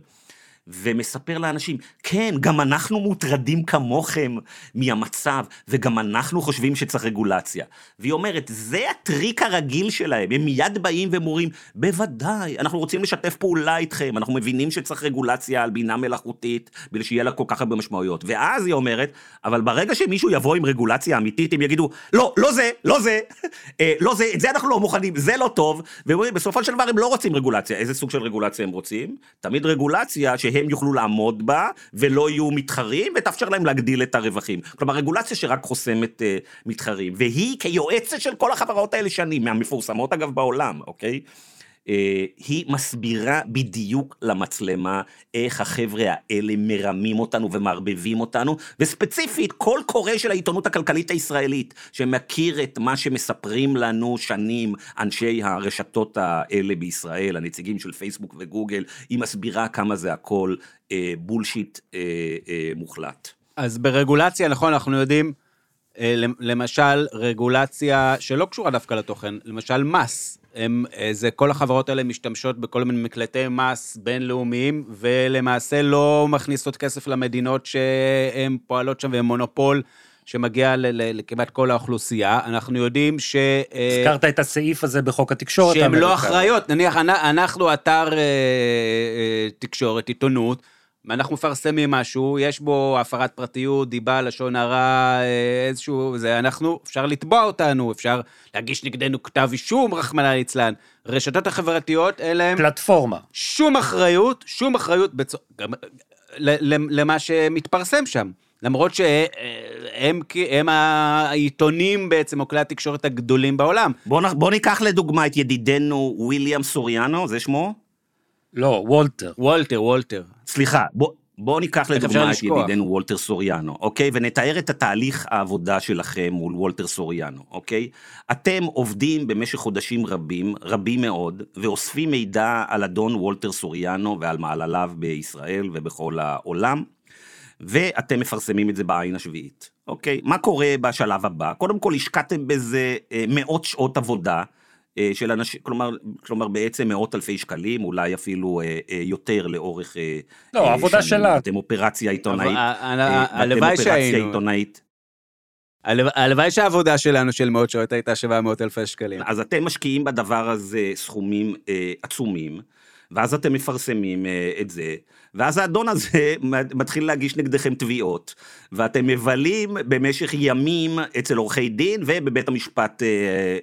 [SPEAKER 4] ומספר לאנשים, כן, גם אנחנו מוטרדים כמוכם מהמצב, וגם אנחנו חושבים שצריך רגולציה. והיא אומרת, זה הטריק הרגיל שלהם, הם מיד באים ומורים, בוודאי, אנחנו רוצים לשתף פעולה איתכם, אנחנו מבינים שצריך רגולציה על בינה מלאכותית, בגלל שיהיה לה כל כך הרבה משמעויות. ואז היא אומרת, אבל ברגע שמישהו יבוא עם רגולציה אמיתית, הם יגידו, לא, לא זה, לא זה, [LAUGHS] אה, לא זה, את זה אנחנו לא מוכנים, זה לא טוב, והם אומרים, בסופו של דבר הם לא רוצים רגולציה. איזה סוג של רגולציה הם רוצים? תמיד רגולציה שהם יוכלו לעמוד בה, ולא יהיו מתחרים, ותאפשר להם להגדיל את הרווחים. כלומר, רגולציה שרק חוסמת אה, מתחרים. והיא כיועצת של כל החברות האלה שנים, מהמפורסמות אגב בעולם, אוקיי? אה, היא מסבירה בדיוק למצלמה איך החבר'ה האלה מרמים אותנו ומערבבים אותנו, וספציפית כל קורא של העיתונות הכלכלית הישראלית, שמכיר את מה שמספרים לנו שנים אנשי הרשתות האלה בישראל, הנציגים של פייסבוק וגוגל, היא מסבירה כמה זה הכל אה, בולשיט אה, אה, מוחלט.
[SPEAKER 3] אז ברגולציה, נכון, אנחנו יודעים, אה, למ- למשל, רגולציה שלא קשורה דווקא לתוכן, למשל מס. הם, אה, זה כל החברות האלה משתמשות בכל מיני מקלטי מס בינלאומיים, ולמעשה לא מכניסות כסף למדינות שהן פועלות שם, והן מונופול שמגיע לכמעט כל האוכלוסייה. אנחנו יודעים ש... אה,
[SPEAKER 2] הזכרת את הסעיף הזה בחוק התקשורת
[SPEAKER 3] שהן לא. אחראיות, נניח אנ- אנחנו אתר אה, תקשורת, עיתונות, ואנחנו מפרסמים משהו, יש בו הפרת פרטיות, דיבה, לשון הרע, אה, איזשהו, זה, אנחנו, אפשר לתבוע אותנו, אפשר להגיש נגדנו כתב אישום, רחמנא ליצלן. רשתות החברתיות, אין להן
[SPEAKER 2] פלטפורמה.
[SPEAKER 3] שום אחריות, שום אחריות, בצ... גם, ל- ל- למה שמתפרסם שם. למרות שהם הם העיתונים בעצם, או כלי התקשורת הגדולים בעולם.
[SPEAKER 4] בוא, נ- בוא ניקח לדוגמה את ידידנו וויליאם סוריאנו, זה שמו?
[SPEAKER 2] לא, וולטר.
[SPEAKER 3] וולטר, וולטר.
[SPEAKER 4] סליחה, בוא, בוא ניקח לדוגמה את? ידידנו וולטר סוריאנו, אוקיי? ונתאר את התהליך העבודה שלכם מול וולטר סוריאנו, אוקיי? אתם עובדים במשך חודשים רבים, רבים מאוד, ואוספים מידע על אדון וולטר סוריאנו ועל מעלליו בישראל ובכל העולם, ואתם מפרסמים את זה בעין השביעית, אוקיי? מה קורה בשלב הבא? קודם כל השקעתם בזה אה, מאות שעות עבודה. אה, של אנשים, כלומר, כלומר בעצם מאות אלפי שקלים, אולי אפילו אה, אה, יותר לאורך
[SPEAKER 2] לא,
[SPEAKER 4] אה, שנים.
[SPEAKER 2] שלה.
[SPEAKER 4] אתם אופרציה עיתונאית.
[SPEAKER 3] אבל,
[SPEAKER 4] אה,
[SPEAKER 3] ה- ה-
[SPEAKER 4] ואתם
[SPEAKER 3] הלוואי
[SPEAKER 4] אופרציה
[SPEAKER 3] שהיינו.
[SPEAKER 4] עיתונאית.
[SPEAKER 3] הלו- הלוואי שהעבודה שלנו של מאות שעות הייתה שווה מאות אלפי שקלים.
[SPEAKER 4] אז אתם משקיעים בדבר הזה סכומים אה, עצומים, ואז אתם מפרסמים אה, את זה, ואז האדון הזה מתחיל להגיש נגדכם תביעות, ואתם מבלים במשך ימים אצל עורכי דין ובבית המשפט אה,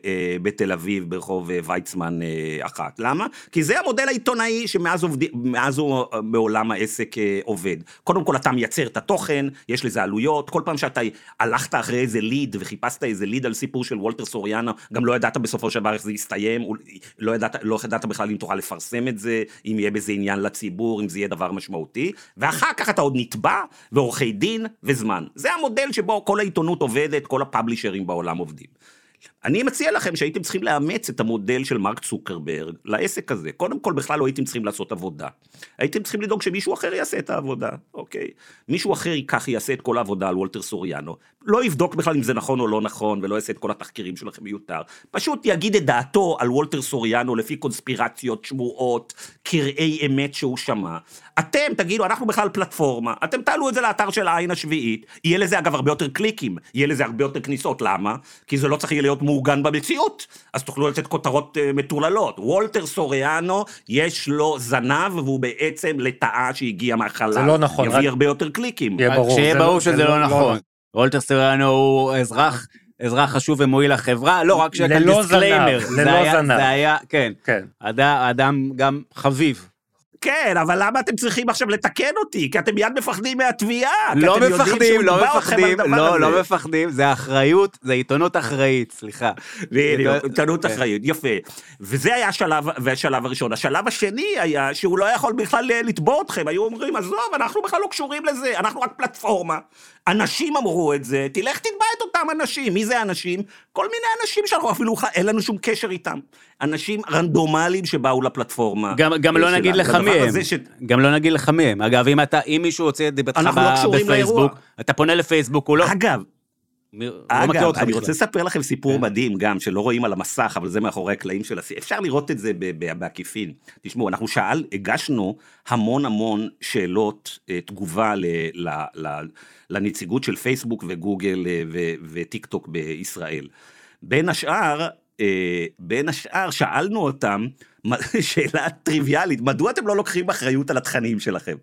[SPEAKER 4] אה, בתל אביב ברחוב אה, ויצמן אה, אחת. למה? כי זה המודל העיתונאי שמאז עובד, הוא אה, בעולם העסק אה, עובד. קודם כל אתה מייצר את התוכן, יש לזה עלויות, כל פעם שאתה הלכת אחרי איזה ליד וחיפשת איזה ליד על סיפור של וולטר סוריאנו, גם לא ידעת בסופו של דבר איך זה יסתיים, לא ידעת, לא ידעת בכלל אם תוכל לפרסם את זה, אם יהיה בזה עניין לציבור, אם זה יהיה דבר משמעותי, ואחר כך אתה עוד נתבע, ועורכי דין וזמן. זה המודל שבו כל העיתונות עובדת, כל הפאבלישרים בעולם עובדים. אני מציע לכם שהייתם צריכים לאמץ את המודל של מרק צוקרברג לעסק הזה. קודם כל, בכלל לא הייתם צריכים לעשות עבודה. הייתם צריכים לדאוג שמישהו אחר יעשה את העבודה, אוקיי? מישהו אחר ייקח, יעשה את כל העבודה על וולטר סוריאנו. לא יבדוק בכלל אם זה נכון או לא נכון, ולא יעשה את כל התחקירים שלכם מיותר. פשוט יגיד את דעתו על וולטר סוריאנו לפי קונספירציות, שמועות, קרעי אמת שהוא שמע. אתם תגידו, אנחנו בכלל פלטפורמה, אתם תעלו את זה לאתר של העין השביעית, יהיה לזה אגב הרבה יותר קליקים, יהיה לזה הרבה יותר כניסות, למה? כי זה לא צריך להיות מעוגן במציאות, אז תוכלו לתת כותרות uh, מטורללות. וולטר סוריאנו, יש לו זנב, והוא בעצם לטאה שהגיע מהחלל.
[SPEAKER 2] זה לא נכון,
[SPEAKER 4] יביא
[SPEAKER 2] רק-
[SPEAKER 4] הרבה יותר קליקים.
[SPEAKER 2] יהיה ברור.
[SPEAKER 3] שיהיה ברור
[SPEAKER 2] לא-
[SPEAKER 3] שזה
[SPEAKER 2] זה
[SPEAKER 3] לא נכון. וולטר סטרנו הוא אזרח אזרח חשוב ומועיל לחברה, לא, רק שיהיה כאן
[SPEAKER 2] ללא
[SPEAKER 3] disclaimer.
[SPEAKER 2] ללא זנב.
[SPEAKER 3] זה היה, כן.
[SPEAKER 2] כן.
[SPEAKER 3] אד- אדם גם חביב.
[SPEAKER 4] כן, אבל למה אתם צריכים עכשיו לתקן אותי? כי אתם מיד מפחדים מהתביעה.
[SPEAKER 3] לא מפחדים, לא מפחדים, לא. לא מפחדים, זה אחריות, זה עיתונות אחראית, סליחה.
[SPEAKER 4] בדיוק, עיתונות
[SPEAKER 3] כן.
[SPEAKER 4] אחריות, יפה. וזה היה השלב, והשלב הראשון. השלב השני היה שהוא לא יכול בכלל לתבוע אתכם, היו אומרים, עזוב, אנחנו בכלל לא קשורים לזה, אנחנו רק פלטפורמה. אנשים אמרו את זה, תלך תתבע את אותם אנשים. מי זה האנשים? כל מיני אנשים שאנחנו אפילו, אין לנו שום קשר איתם. אנשים רנדומליים שבאו לפלטפורמה.
[SPEAKER 3] גם, גם לא. נגיד לך מי הם,
[SPEAKER 4] ש-
[SPEAKER 3] גם לא נגיד לך מי הם. אגב, אם אתה, אם מישהו רוצה את דיבתך
[SPEAKER 4] לא
[SPEAKER 3] בפייסבוק,
[SPEAKER 4] לאירוע.
[SPEAKER 3] אתה פונה לפייסבוק, הוא לא,
[SPEAKER 4] אגב,
[SPEAKER 3] לא
[SPEAKER 4] אגב,
[SPEAKER 3] אותך
[SPEAKER 4] אני
[SPEAKER 3] בכלל.
[SPEAKER 4] רוצה לספר לכם סיפור
[SPEAKER 3] כן.
[SPEAKER 4] מדהים גם, שלא רואים על המסך, אבל זה מאחורי הקלעים של הסיפור. אפשר לראות את זה בעקיפין. תשמעו, אנחנו שאל, הגשנו המון המון שאלות אה, תגובה ל, ל, ל, לנציגות של פייסבוק וגוגל אה, ו- וטיק טוק בישראל. בין השאר, אה, בין השאר שאלנו אותם, [LAUGHS] שאלה טריוויאלית, מדוע אתם לא לוקחים אחריות על התכנים שלכם?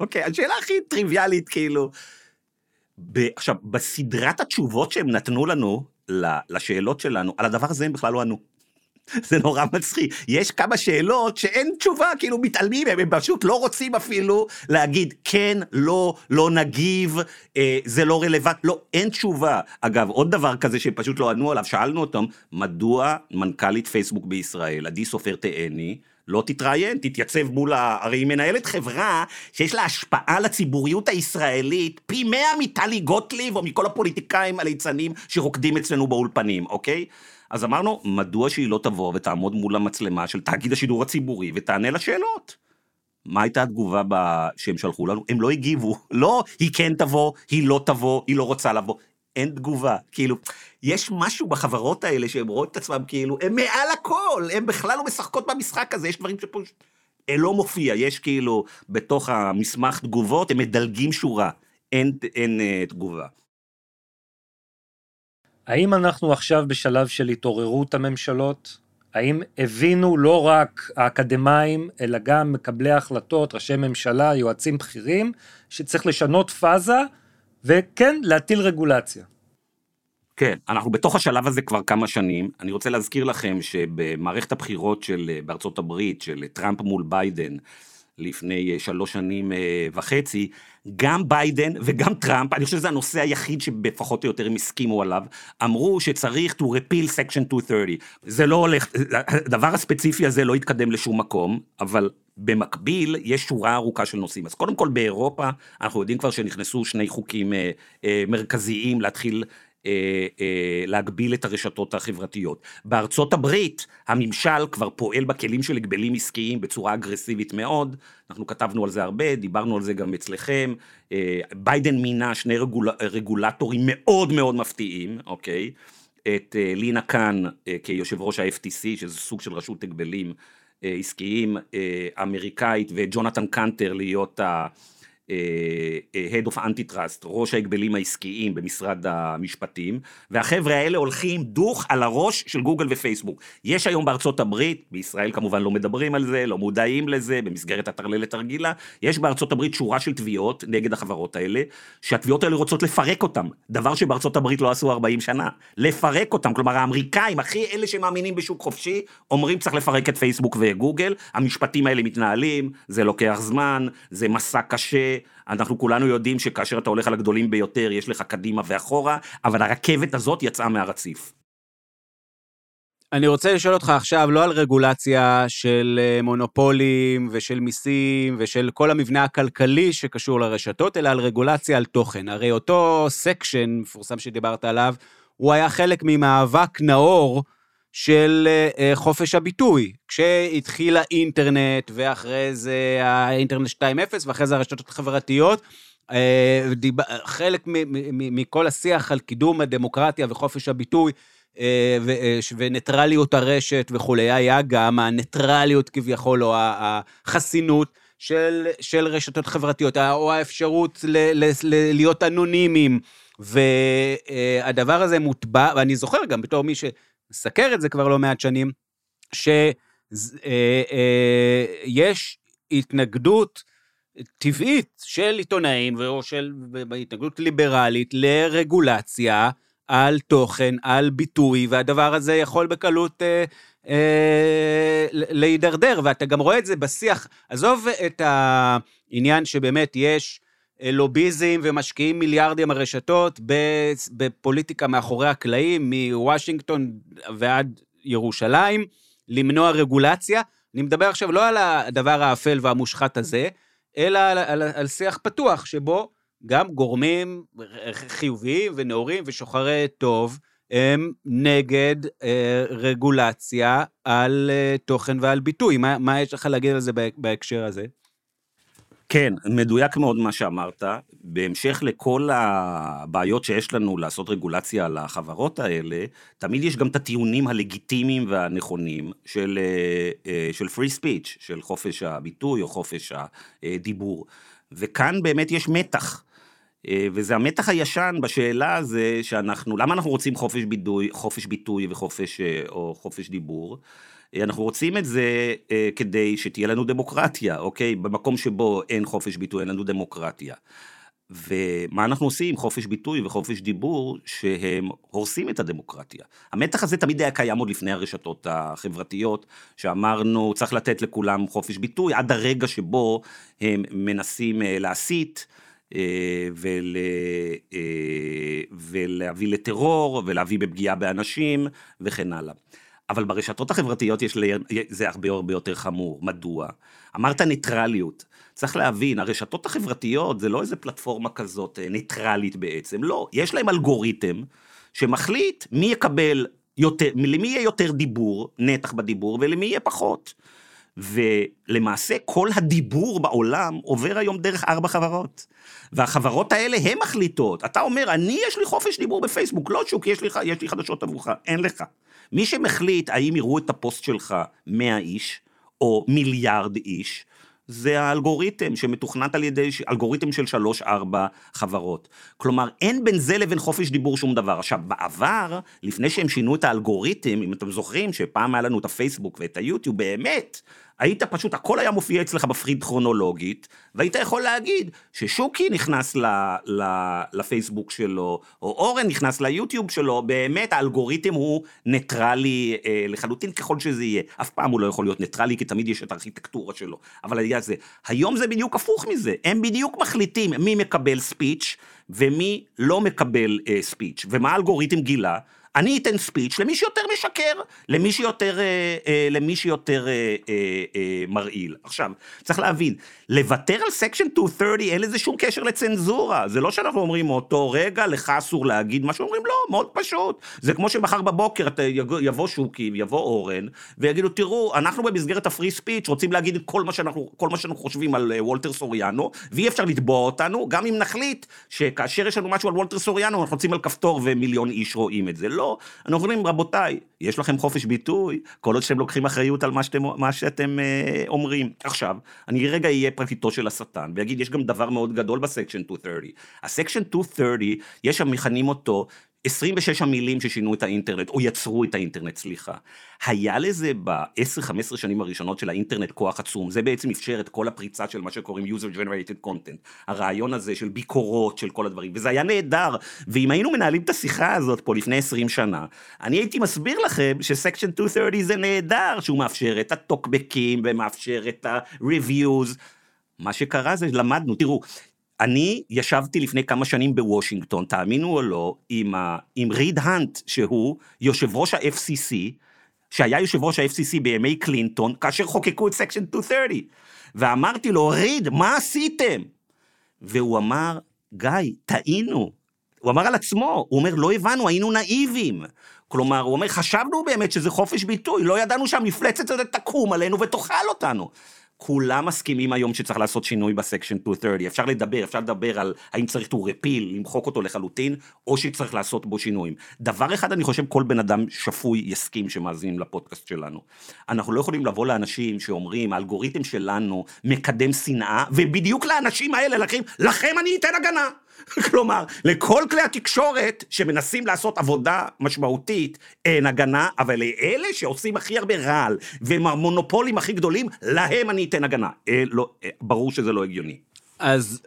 [SPEAKER 4] אוקיי, השאלה הכי טריוויאלית, כאילו, ב, עכשיו, בסדרת התשובות שהם נתנו לנו לשאלות שלנו, על הדבר הזה הם בכלל לא ענו. [LAUGHS] זה נורא מצחיק. יש כמה שאלות שאין תשובה, כאילו מתעלמים הם פשוט לא רוצים אפילו להגיד כן, לא, לא נגיב, אה, זה לא רלוונטי, לא, אין תשובה. אגב, עוד דבר כזה שהם פשוט לא ענו עליו, שאלנו אותם, מדוע מנכ"לית פייסבוק בישראל, עדי סופר תאני, לא תתראיין, תתייצב מול ה... הרי היא מנהלת חברה שיש לה השפעה לציבוריות הישראלית פי מאה מטלי גוטליב או מכל הפוליטיקאים הליצנים שרוקדים אצלנו באולפנים, אוקיי? אז אמרנו, מדוע שהיא לא תבוא ותעמוד מול המצלמה של תאגיד השידור הציבורי ותענה לשאלות? מה הייתה התגובה ב... שהם שלחו לנו? הם לא הגיבו. לא, היא כן תבוא, היא לא תבוא, היא לא רוצה לבוא. אין תגובה. כאילו, יש משהו בחברות האלה שהם רואות את עצמם כאילו, הם מעל הכל, הם בכלל לא משחקות במשחק הזה, יש דברים שפה... אה, לא מופיע, יש כאילו, בתוך המסמך תגובות, הם מדלגים שורה. אין, אין אה, תגובה.
[SPEAKER 2] האם אנחנו עכשיו בשלב של התעוררות הממשלות? האם הבינו לא רק האקדמאים, אלא גם מקבלי ההחלטות, ראשי ממשלה, יועצים בכירים, שצריך לשנות פאזה, וכן, להטיל רגולציה.
[SPEAKER 4] כן, אנחנו בתוך השלב הזה כבר כמה שנים. אני רוצה להזכיר לכם שבמערכת הבחירות של, אה, בארצות הברית, של טראמפ מול ביידן, לפני אה, שלוש שנים אה, וחצי, גם ביידן וגם טראמפ, אני חושב שזה הנושא היחיד שבפחות או יותר הם הסכימו עליו, אמרו שצריך to repeal section 230. זה לא הולך, הדבר הספציפי הזה לא יתקדם לשום מקום, אבל במקביל יש שורה ארוכה של נושאים. אז קודם כל באירופה, אנחנו יודעים כבר שנכנסו שני חוקים אה, אה, מרכזיים להתחיל אה, אה, להגביל את הרשתות החברתיות. בארצות הברית הממשל כבר פועל בכלים של הגבלים עסקיים בצורה אגרסיבית מאוד, אנחנו כתבנו על זה הרבה, דיברנו על זה גם אצלכם, אה, ביידן מינה שני רגול, רגולטורים מאוד מאוד מפתיעים, אוקיי? את אה, לינה קאן אה, כיושב ראש ה-FTC, שזה סוג של רשות הגבלים אה, עסקיים אה, אמריקאית, וג'ונתן קנטר להיות ה... Head of Antitrust, ראש ההגבלים העסקיים במשרד המשפטים, והחבר'ה האלה הולכים דוך על הראש של גוגל ופייסבוק. יש היום בארצות הברית, בישראל כמובן לא מדברים על זה, לא מודעים לזה, במסגרת הטרללת הרגילה, יש בארצות הברית שורה של תביעות נגד החברות האלה, שהתביעות האלה רוצות לפרק אותם, דבר שבארצות הברית לא עשו 40 שנה. לפרק אותם, כלומר האמריקאים, הכי אלה שמאמינים בשוק חופשי, אומרים צריך לפרק את פייסבוק וגוגל, המשפטים האלה מתנהלים, זה לוקח זמן, זה מסע קשה, אנחנו כולנו יודעים שכאשר אתה הולך על הגדולים ביותר, יש לך קדימה ואחורה, אבל הרכבת הזאת יצאה מהרציף.
[SPEAKER 3] אני רוצה לשאול אותך עכשיו לא על רגולציה של אה, מונופולים ושל מיסים ושל כל המבנה הכלכלי שקשור לרשתות, אלא על רגולציה על תוכן. הרי אותו section מפורסם שדיברת עליו, הוא היה חלק ממאבק נאור של אה, חופש הביטוי. כשהתחיל האינטרנט, ואחרי זה האינטרנט 2.0, ואחרי זה הרשתות החברתיות, אה. חלק מכל השיח על קידום הדמוקרטיה וחופש הביטוי, אה, ש- וניטרליות הרשת וכולי, היה גם הניטרליות כביכול, או החסינות של, של רשתות חברתיות, או האפשרות ל- ל- ל- להיות אנונימיים. והדבר הזה מוטבע, ואני זוכר גם בתור מי שמסקר את זה כבר לא מעט שנים, שיש התנגדות טבעית של עיתונאים, או של התנגדות ליברלית לרגולציה על תוכן, על ביטוי, והדבר הזה יכול בקלות אה, אה, להידרדר, ואתה גם רואה את זה בשיח. עזוב את העניין שבאמת יש אה, לוביזם ומשקיעים מיליארדים הרשתות בפוליטיקה מאחורי הקלעים, מוושינגטון ועד ירושלים, למנוע רגולציה. אני מדבר עכשיו לא על הדבר האפל והמושחת הזה, אלא על, על, על שיח פתוח, שבו גם גורמים חיוביים ונאורים ושוחרי טוב, הם נגד אה, רגולציה על אה, תוכן ועל ביטוי. מה, מה יש לך להגיד על זה בהקשר הזה?
[SPEAKER 4] כן, מדויק מאוד מה שאמרת. בהמשך לכל הבעיות שיש לנו לעשות רגולציה על החברות האלה, תמיד יש גם את הטיעונים הלגיטימיים והנכונים של, אה, אה, של free speech, של חופש הביטוי או חופש הדיבור. וכאן באמת יש מתח. אה, וזה המתח הישן בשאלה הזה שאנחנו, למה אנחנו רוצים חופש ביטוי, חופש ביטוי וחופש, או חופש דיבור? אנחנו רוצים את זה אה, כדי שתהיה לנו דמוקרטיה, אוקיי? במקום שבו אין חופש ביטוי, אין לנו דמוקרטיה. ומה אנחנו עושים עם חופש ביטוי וחופש דיבור שהם הורסים את הדמוקרטיה. המתח הזה תמיד היה קיים עוד לפני הרשתות החברתיות, שאמרנו צריך לתת לכולם חופש ביטוי, עד הרגע שבו הם מנסים אה, להסית. אה, ול, ולהביא לטרור ולהביא בפגיעה באנשים וכן הלאה. אבל ברשתות החברתיות יש לי, זה הרבה הרבה יותר חמור. מדוע? אמרת ניטרליות. צריך להבין, הרשתות החברתיות זה לא איזה פלטפורמה כזאת אה, ניטרלית בעצם, לא. יש להם אלגוריתם שמחליט מי יקבל יותר, למי יהיה יותר דיבור, נתח בדיבור, ולמי יהיה פחות. ולמעשה כל הדיבור בעולם עובר היום דרך ארבע חברות. והחברות האלה הן מחליטות. אתה אומר, אני יש לי חופש דיבור בפייסבוק, לא שוק, יש לי, יש לי חדשות עבורך, אין לך. מי שמחליט האם יראו את הפוסט שלך 100 איש, או מיליארד איש, זה האלגוריתם שמתוכנת על ידי, אלגוריתם של שלוש-ארבע חברות. כלומר, אין בין זה לבין חופש דיבור שום דבר. עכשיו, בעבר, לפני שהם שינו את האלגוריתם, אם אתם זוכרים שפעם היה לנו את הפייסבוק ואת היוטיוב, באמת, היית פשוט, הכל היה מופיע אצלך בפריד כרונולוגית, והיית יכול להגיד ששוקי נכנס ל, ל, לפייסבוק שלו, או אורן נכנס ליוטיוב שלו, באמת האלגוריתם הוא ניטרלי אה, לחלוטין ככל שזה יהיה. אף פעם הוא לא יכול להיות ניטרלי, כי תמיד יש את הארכיטקטורה שלו. אבל היה זה. היום זה בדיוק הפוך מזה, הם בדיוק מחליטים מי מקבל speech ומי לא מקבל אה, speech, ומה האלגוריתם גילה? אני אתן speech למי שיותר משקר, למי שיותר, אה, אה, למי שיותר אה, אה, אה, מרעיל. עכשיו, צריך להבין, לוותר על section 230 אין לזה שום קשר לצנזורה, זה לא שאנחנו אומרים מאותו רגע לך אסור להגיד משהו, אומרים לא, מאוד פשוט. זה כמו שמחר בבוקר אתה יבוא שוקי, יבוא אורן, ויגידו תראו, אנחנו במסגרת ה free speech רוצים להגיד כל מה שאנחנו, כל מה שאנחנו חושבים על אה, וולטר סוריאנו, ואי אפשר לתבוע אותנו, גם אם נחליט שכאשר יש לנו משהו על וולטר סוריאנו, אנחנו רוצים על כפתור ומיליון איש רואים את זה. לא, אנחנו אומרים רבותיי, יש לכם חופש ביטוי, כל עוד שאתם לוקחים אחריות על מה שאתם, מה שאתם אה, אומרים. עכשיו, אני רגע אהיה פרקליטו של השטן, ויגיד, יש גם דבר מאוד גדול ב section 230. ה section 230, יש שם מכנים אותו 26 המילים ששינו את האינטרנט, או יצרו את האינטרנט, סליחה. היה לזה ב-10-15 שנים הראשונות של האינטרנט כוח עצום, זה בעצם אפשר את כל הפריצה של מה שקוראים user generated content, הרעיון הזה של ביקורות, של כל הדברים, וזה היה נהדר, ואם היינו מנהלים את השיחה הזאת פה לפני 20 שנה, אני הייתי מסביר לכם שסקשן 230 זה נהדר, שהוא מאפשר את הטוקבקים ומאפשר את ה-reviews. מה שקרה זה למדנו, תראו, אני ישבתי לפני כמה שנים בוושינגטון, תאמינו או לא, עם, ה, עם ריד האנט, שהוא יושב ראש ה-FCC, שהיה יושב ראש ה-FCC בימי קלינטון, כאשר חוקקו את section 230. ואמרתי לו, ריד, מה עשיתם? והוא אמר, גיא, טעינו. הוא אמר על עצמו, הוא אומר, לא הבנו, היינו נאיבים. כלומר, הוא אומר, חשבנו באמת שזה חופש ביטוי, לא ידענו שהמפלצת הזאת תקום עלינו ותאכל אותנו. כולם מסכימים היום שצריך לעשות שינוי בסקשן 230, אפשר לדבר, אפשר לדבר על האם צריך to repeal, למחוק אותו לחלוטין, או שצריך לעשות בו שינויים. דבר אחד אני חושב כל בן אדם שפוי יסכים שמאזינים לפודקאסט שלנו. אנחנו לא יכולים לבוא לאנשים שאומרים, האלגוריתם שלנו מקדם שנאה, ובדיוק לאנשים האלה לכם, לכם אני אתן הגנה. [LAUGHS] כלומר, לכל כלי התקשורת שמנסים לעשות עבודה משמעותית, אין הגנה, אבל לאלה שעושים הכי הרבה רעל, והם המונופולים הכי גדולים, להם אני אתן הגנה. אה, לא, אה, ברור שזה לא הגיוני.
[SPEAKER 3] אז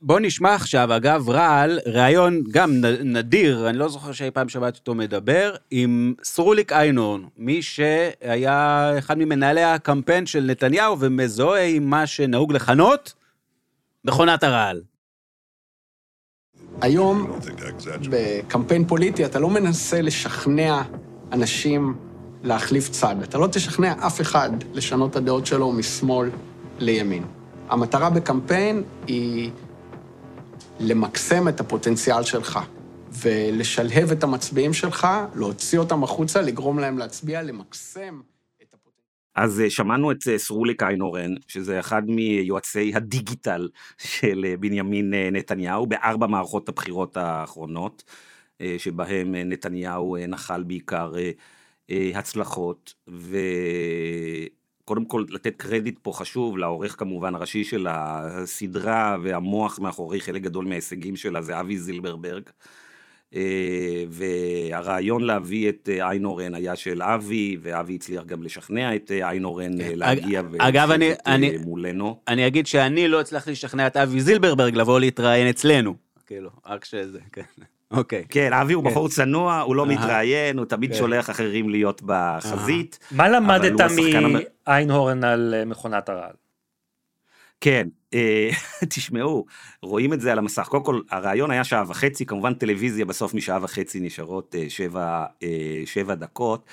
[SPEAKER 3] בוא נשמע עכשיו, אגב, רעל, ראיון גם נדיר, אני לא זוכר שאי פעם שמעתי אותו מדבר, עם סרוליק איינורן, מי שהיה אחד ממנהלי הקמפיין של נתניהו ומזוהה עם מה שנהוג לכנות מכונת הרעל.
[SPEAKER 8] היום, בקמפיין פוליטי, אתה לא מנסה לשכנע אנשים להחליף צד. אתה לא תשכנע אף אחד לשנות את הדעות שלו משמאל לימין. המטרה בקמפיין היא למקסם את הפוטנציאל שלך, ולשלהב את המצביעים שלך, להוציא אותם החוצה, לגרום להם להצביע, למקסם.
[SPEAKER 4] אז אה, שמענו את אה, סרוליק איינורן, שזה אחד מיועצי הדיגיטל של אה, בנימין נתניהו, בארבע מערכות הבחירות האחרונות, שבהם נתניהו נחל בעיקר הצלחות, וקודם כל לתת קרדיט פה חשוב לעורך כמובן הראשי של הסדרה והמוח מאחורי חלק גדול מההישגים שלה זה אבי זילברברג. אה, והרעיון להביא את אה, איינורן היה של אבי, ואבי הצליח גם לשכנע את אה, איינורן אה, להגיע
[SPEAKER 3] אגב, אני-
[SPEAKER 4] ולשבת, אה,
[SPEAKER 3] אני-
[SPEAKER 4] מולנו.
[SPEAKER 3] אני אגיד שאני לא הצלחתי לשכנע את אבי זילברברג לבוא להתראיין אצלנו. כאילו, רק שזה, כן. אוקיי.
[SPEAKER 4] כן, אבי הוא
[SPEAKER 3] כן.
[SPEAKER 4] בחור צנוע, הוא לא. מתראיין, הוא תמיד
[SPEAKER 3] כן.
[SPEAKER 4] שולח אחרים להיות בחזית.
[SPEAKER 2] מה למדת מאיינהורן על אה, מכונת הרעל?
[SPEAKER 4] כן, אה, [LAUGHS] תשמעו, רואים את זה על המסך. קודם כל, הרעיון היה שעה וחצי, כמובן טלוויזיה בסוף משעה וחצי נשארות אה, שבע, אה, שבע דקות.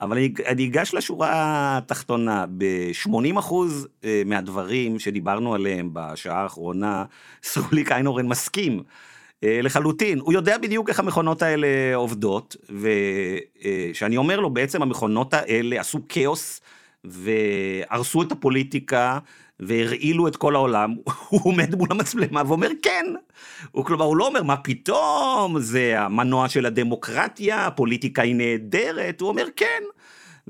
[SPEAKER 4] אבל אני, אני אגש לשורה התחתונה, ב-80 אחוז אה, מהדברים שדיברנו עליהם בשעה האחרונה, [LAUGHS] סרוליק איינורן מסכים. לחלוטין, הוא יודע בדיוק איך המכונות האלה עובדות, וכשאני אומר לו, בעצם המכונות האלה עשו כאוס והרסו את הפוליטיקה והרעילו את כל העולם, [LAUGHS] הוא עומד מול המצלמה ואומר כן. הוא כלומר, הוא לא אומר מה פתאום, זה המנוע של הדמוקרטיה, הפוליטיקה היא נהדרת, הוא אומר כן.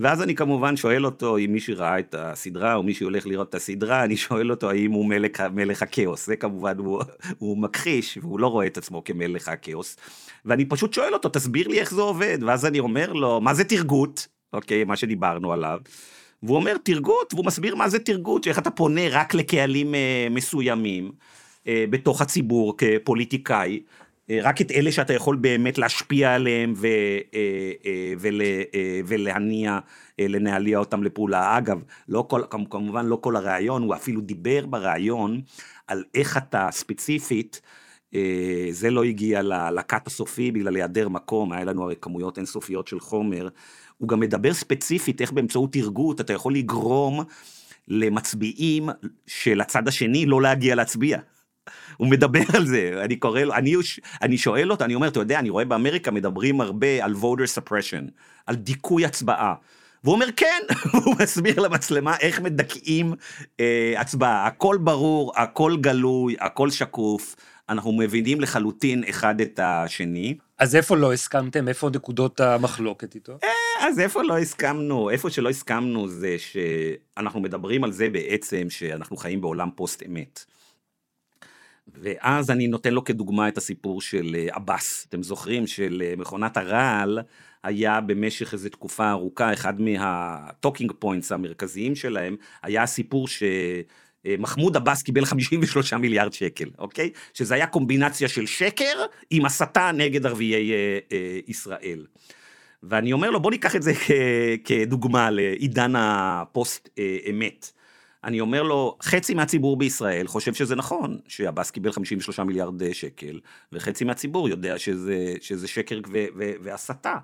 [SPEAKER 4] ואז אני כמובן שואל אותו, אם מישהו ראה את הסדרה, או מישהו הולך לראות את הסדרה, אני שואל אותו האם הוא מלך, מלך הכאוס. זה כמובן, הוא, הוא מכחיש, והוא לא רואה את עצמו כמלך הכאוס. ואני פשוט שואל אותו, תסביר לי איך זה עובד. ואז אני אומר לו, מה זה תרגות? אוקיי, מה שדיברנו עליו. והוא אומר תרגות, והוא מסביר מה זה תרגות, שאיך אתה פונה רק לקהלים אה, מסוימים אה, בתוך הציבור כפוליטיקאי, אה, רק את אלה שאתה יכול באמת להשפיע עליהם ו, אה, אה, ול, אה, ולהניע, אה, לנהליע אותם לפעולה. אגב, לא כל, כמ- כמובן לא כל הרעיון, הוא אפילו דיבר ברעיון על איך אתה ספציפית, אה, זה לא הגיע לקאט הסופי בגלל היעדר מקום, היה לנו הרי כמויות אינסופיות של חומר. הוא גם מדבר ספציפית איך באמצעות תרגות אתה יכול לגרום למצביעים של הצד השני לא להגיע להצביע. הוא מדבר על זה, אני קורא לו, אני, אני שואל אותו, אני אומר, אתה יודע, אני רואה באמריקה מדברים הרבה על voter suppression, על דיכוי הצבעה. והוא אומר כן, [LAUGHS] והוא מסביר למצלמה איך מדכאים אה, הצבעה, הכל ברור, הכל גלוי, הכל שקוף, אנחנו מבינים לחלוטין אחד את השני.
[SPEAKER 2] אז איפה לא הסכמתם? איפה נקודות המחלוקת איתו?
[SPEAKER 4] אז איפה לא הסכמנו, איפה שלא הסכמנו זה שאנחנו מדברים על זה בעצם שאנחנו חיים בעולם פוסט אמת. ואז אני נותן לו כדוגמה את הסיפור של אה, עבאס. אתם זוכרים של אה, מכונת הרעל היה במשך איזו תקופה ארוכה, אחד מה talking points המרכזיים שלהם, היה הסיפור ש... אה, מחמוד עבאס קיבל 53 מיליארד שקל, אוקיי? שזה היה קומבינציה של שקר עם הסתה נגד ערביי אה, אה, ישראל. ואני אומר לו, בוא ניקח את זה כ- כדוגמה לעידן הפוסט אה, אמת. אני אומר לו, חצי מהציבור בישראל חושב שזה נכון, שעבאס קיבל 53 מיליארד אה, שקל, וחצי מהציבור יודע שזה, שזה שקר ו- ו- והסתה.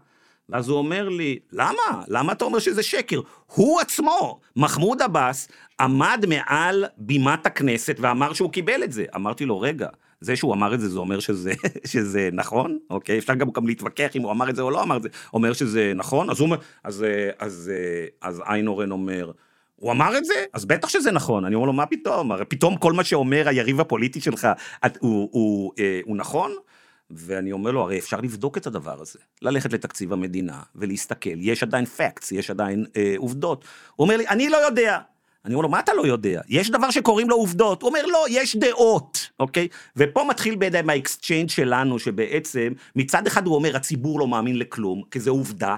[SPEAKER 4] ואז הוא אומר לי, למה? למה אתה אומר שזה שקר? הוא עצמו, מחמוד עבאס, עמד מעל בימת הכנסת ואמר שהוא קיבל את זה. אמרתי לו, רגע, זה שהוא אמר את זה, זה אומר שזה, [LAUGHS] שזה נכון, אוקיי? אפשר גם, גם להתווכח אם הוא אמר את זה או לא אמר את זה. אומר שזה נכון, אז הוא אומר, אז, אה, אז, אה, אז איינורן אומר, הוא אמר את זה? אז בטח שזה נכון. אני אומר לו, מה פתאום? הרי פתאום כל מה שאומר היריב הפוליטי שלך, את, הוא, הוא, אה, הוא נכון? ואני אומר לו, הרי אפשר לבדוק את הדבר הזה. ללכת לתקציב המדינה ולהסתכל, יש עדיין facts, יש עדיין אה, עובדות. הוא אומר לי, אני לא יודע. אני אומר לו, מה אתה לא יודע? יש דבר שקוראים לו עובדות. הוא אומר, לא, יש דעות, אוקיי? ופה מתחיל בידיים האקסצ'יינג' שלנו, שבעצם, מצד אחד הוא אומר, הציבור לא מאמין לכלום, כי זה עובדה,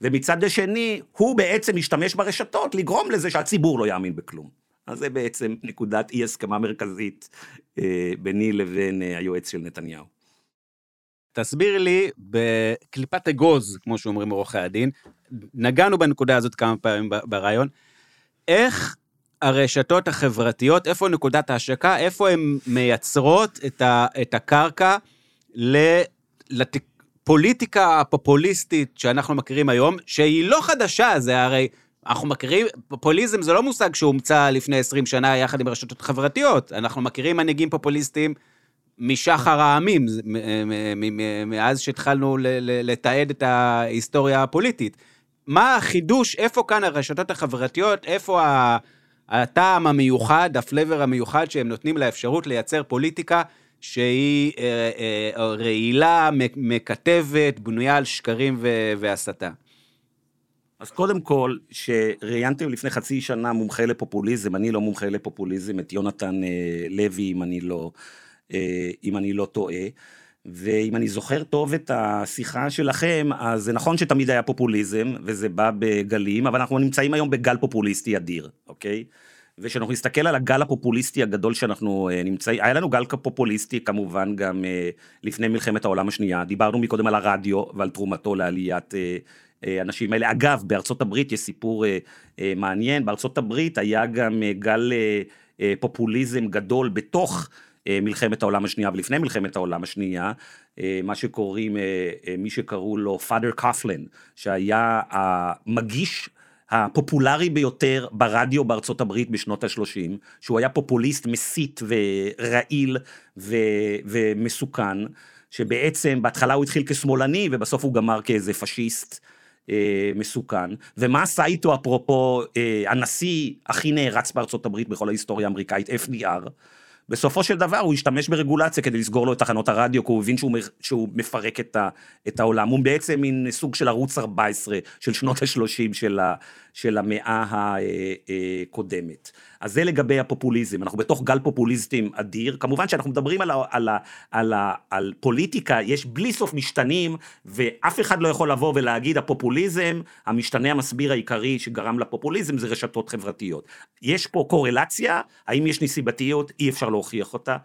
[SPEAKER 4] ומצד השני, הוא בעצם משתמש ברשתות לגרום לזה שהציבור לא יאמין בכלום. אז זה בעצם נקודת אי הסכמה מרכזית אה, ביני לבין אה, היועץ של נתניהו.
[SPEAKER 3] תסביר לי בקליפת אגוז, כמו שאומרים עורכי הדין, נגענו בנקודה הזאת כמה פעמים ברעיון, איך הרשתות החברתיות, איפה נקודת ההשקה, איפה הן מייצרות את, ה, את הקרקע לפוליטיקה הפופוליסטית שאנחנו מכירים היום, שהיא לא חדשה, זה הרי, אנחנו מכירים, פופוליזם זה לא מושג שהומצא לפני 20 שנה יחד עם הרשתות החברתיות, אנחנו מכירים מנהיגים פופוליסטים משחר הימים, מ- מ- מ- מאז שהתחלנו לתעד את ההיסטוריה הפוליטית. מה החידוש, איפה כאן הרשתות החברתיות, איפה הטעם המיוחד, ה flavor המיוחד שהם נותנים לאפשרות לייצר פוליטיקה שהיא אה, אה, רעילה, מקטבת, בנויה על שקרים והסתה.
[SPEAKER 4] אז קודם כל, שראיינתם לפני חצי שנה מומחה לפופוליזם, אני לא מומחה לפופוליזם, את יונתן אה, לוי, אם אני לא, אה, אם אני לא טועה. ואם אני זוכר טוב את השיחה שלכם, אז זה נכון שתמיד היה פופוליזם, וזה בא בגלים, אבל אנחנו נמצאים היום בגל פופוליסטי אדיר, אוקיי? וכשאנחנו נסתכל על הגל הפופוליסטי הגדול שאנחנו אה, נמצאים, היה לנו גל פופוליסטי כמובן גם אה, לפני מלחמת העולם השנייה, דיברנו מקודם על הרדיו ועל תרומתו לעליית אה, אה, אנשים האלה. אגב, בארצות הברית יש סיפור אה, אה, מעניין, בארצות הברית היה גם אה, גל אה, אה, פופוליזם גדול בתוך אה, מלחמת העולם השנייה ולפני מלחמת העולם השנייה, אה, מה שקוראים, אה, אה, מי שקראו לו פאדר קפלן, שהיה המגיש הפופולרי ביותר ברדיו בארצות הברית בשנות ה-30, שהוא היה פופוליסט מסית ורעיל ו- ומסוכן, שבעצם בהתחלה הוא התחיל כשמאלני ובסוף הוא גמר כאיזה פשיסט. אה, מסוכן, ומה עשה איתו אפרופו אה, הנשיא הכי נערץ בארצות הברית בכל ההיסטוריה האמריקאית, FDR, בסופו של דבר הוא השתמש ברגולציה כדי לסגור לו את תחנות הרדיו, כי הוא הבין שהוא, שהוא מפרק את, ה, את העולם. הוא בעצם מין סוג של ערוץ 14 של שנות ה-30 של, של המאה הקודמת. אז זה לגבי הפופוליזם, אנחנו בתוך גל פופוליסטים אדיר. כמובן שאנחנו מדברים על, ה, על, ה, על, ה, על פוליטיקה, יש בלי סוף משתנים, ואף אחד לא יכול לבוא ולהגיד הפופוליזם, המשתנה המסביר העיקרי שגרם לפופוליזם זה רשתות חברתיות. יש פה קורלציה, האם יש נסיבתיות? אי אפשר להוכיח אותה.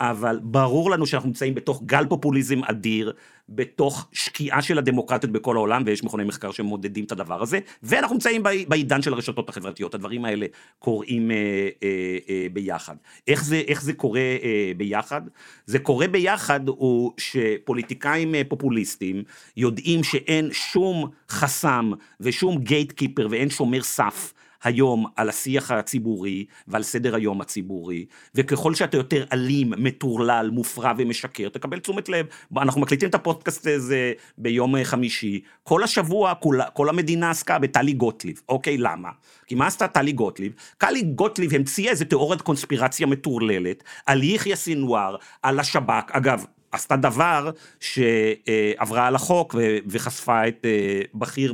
[SPEAKER 4] אבל ברור לנו שאנחנו נמצאים בתוך גל פופוליזם אדיר, בתוך שקיעה של הדמוקרטיות בכל העולם, ויש מכוני מחקר שמודדים את הדבר הזה, ואנחנו נמצאים בעי- בעידן של הרשתות החברתיות, הדברים האלה קורים אה, אה, אה, ביחד. איך זה, איך זה קורה אה, ביחד? זה קורה ביחד הוא שפוליטיקאים אה, פופוליסטים יודעים שאין שום חסם ושום גייט קיפר ואין שומר סף. היום על השיח הציבורי ועל סדר היום הציבורי, וככל שאתה יותר אלים, מטורלל, מופרע ומשקר, תקבל תשומת לב. אנחנו מקליטים את הפודקאסט הזה ביום אה, חמישי, כל השבוע כל, כל המדינה עסקה בטלי גוטליב, אוקיי, למה? כי מה עשתה טלי גוטליב? טלי גוטליב המציאה איזה תיאוריית קונספירציה מטורללת על יחיא סינואר, על השב"כ, אגב, עשתה דבר שעברה על החוק וחשפה את אה, בכיר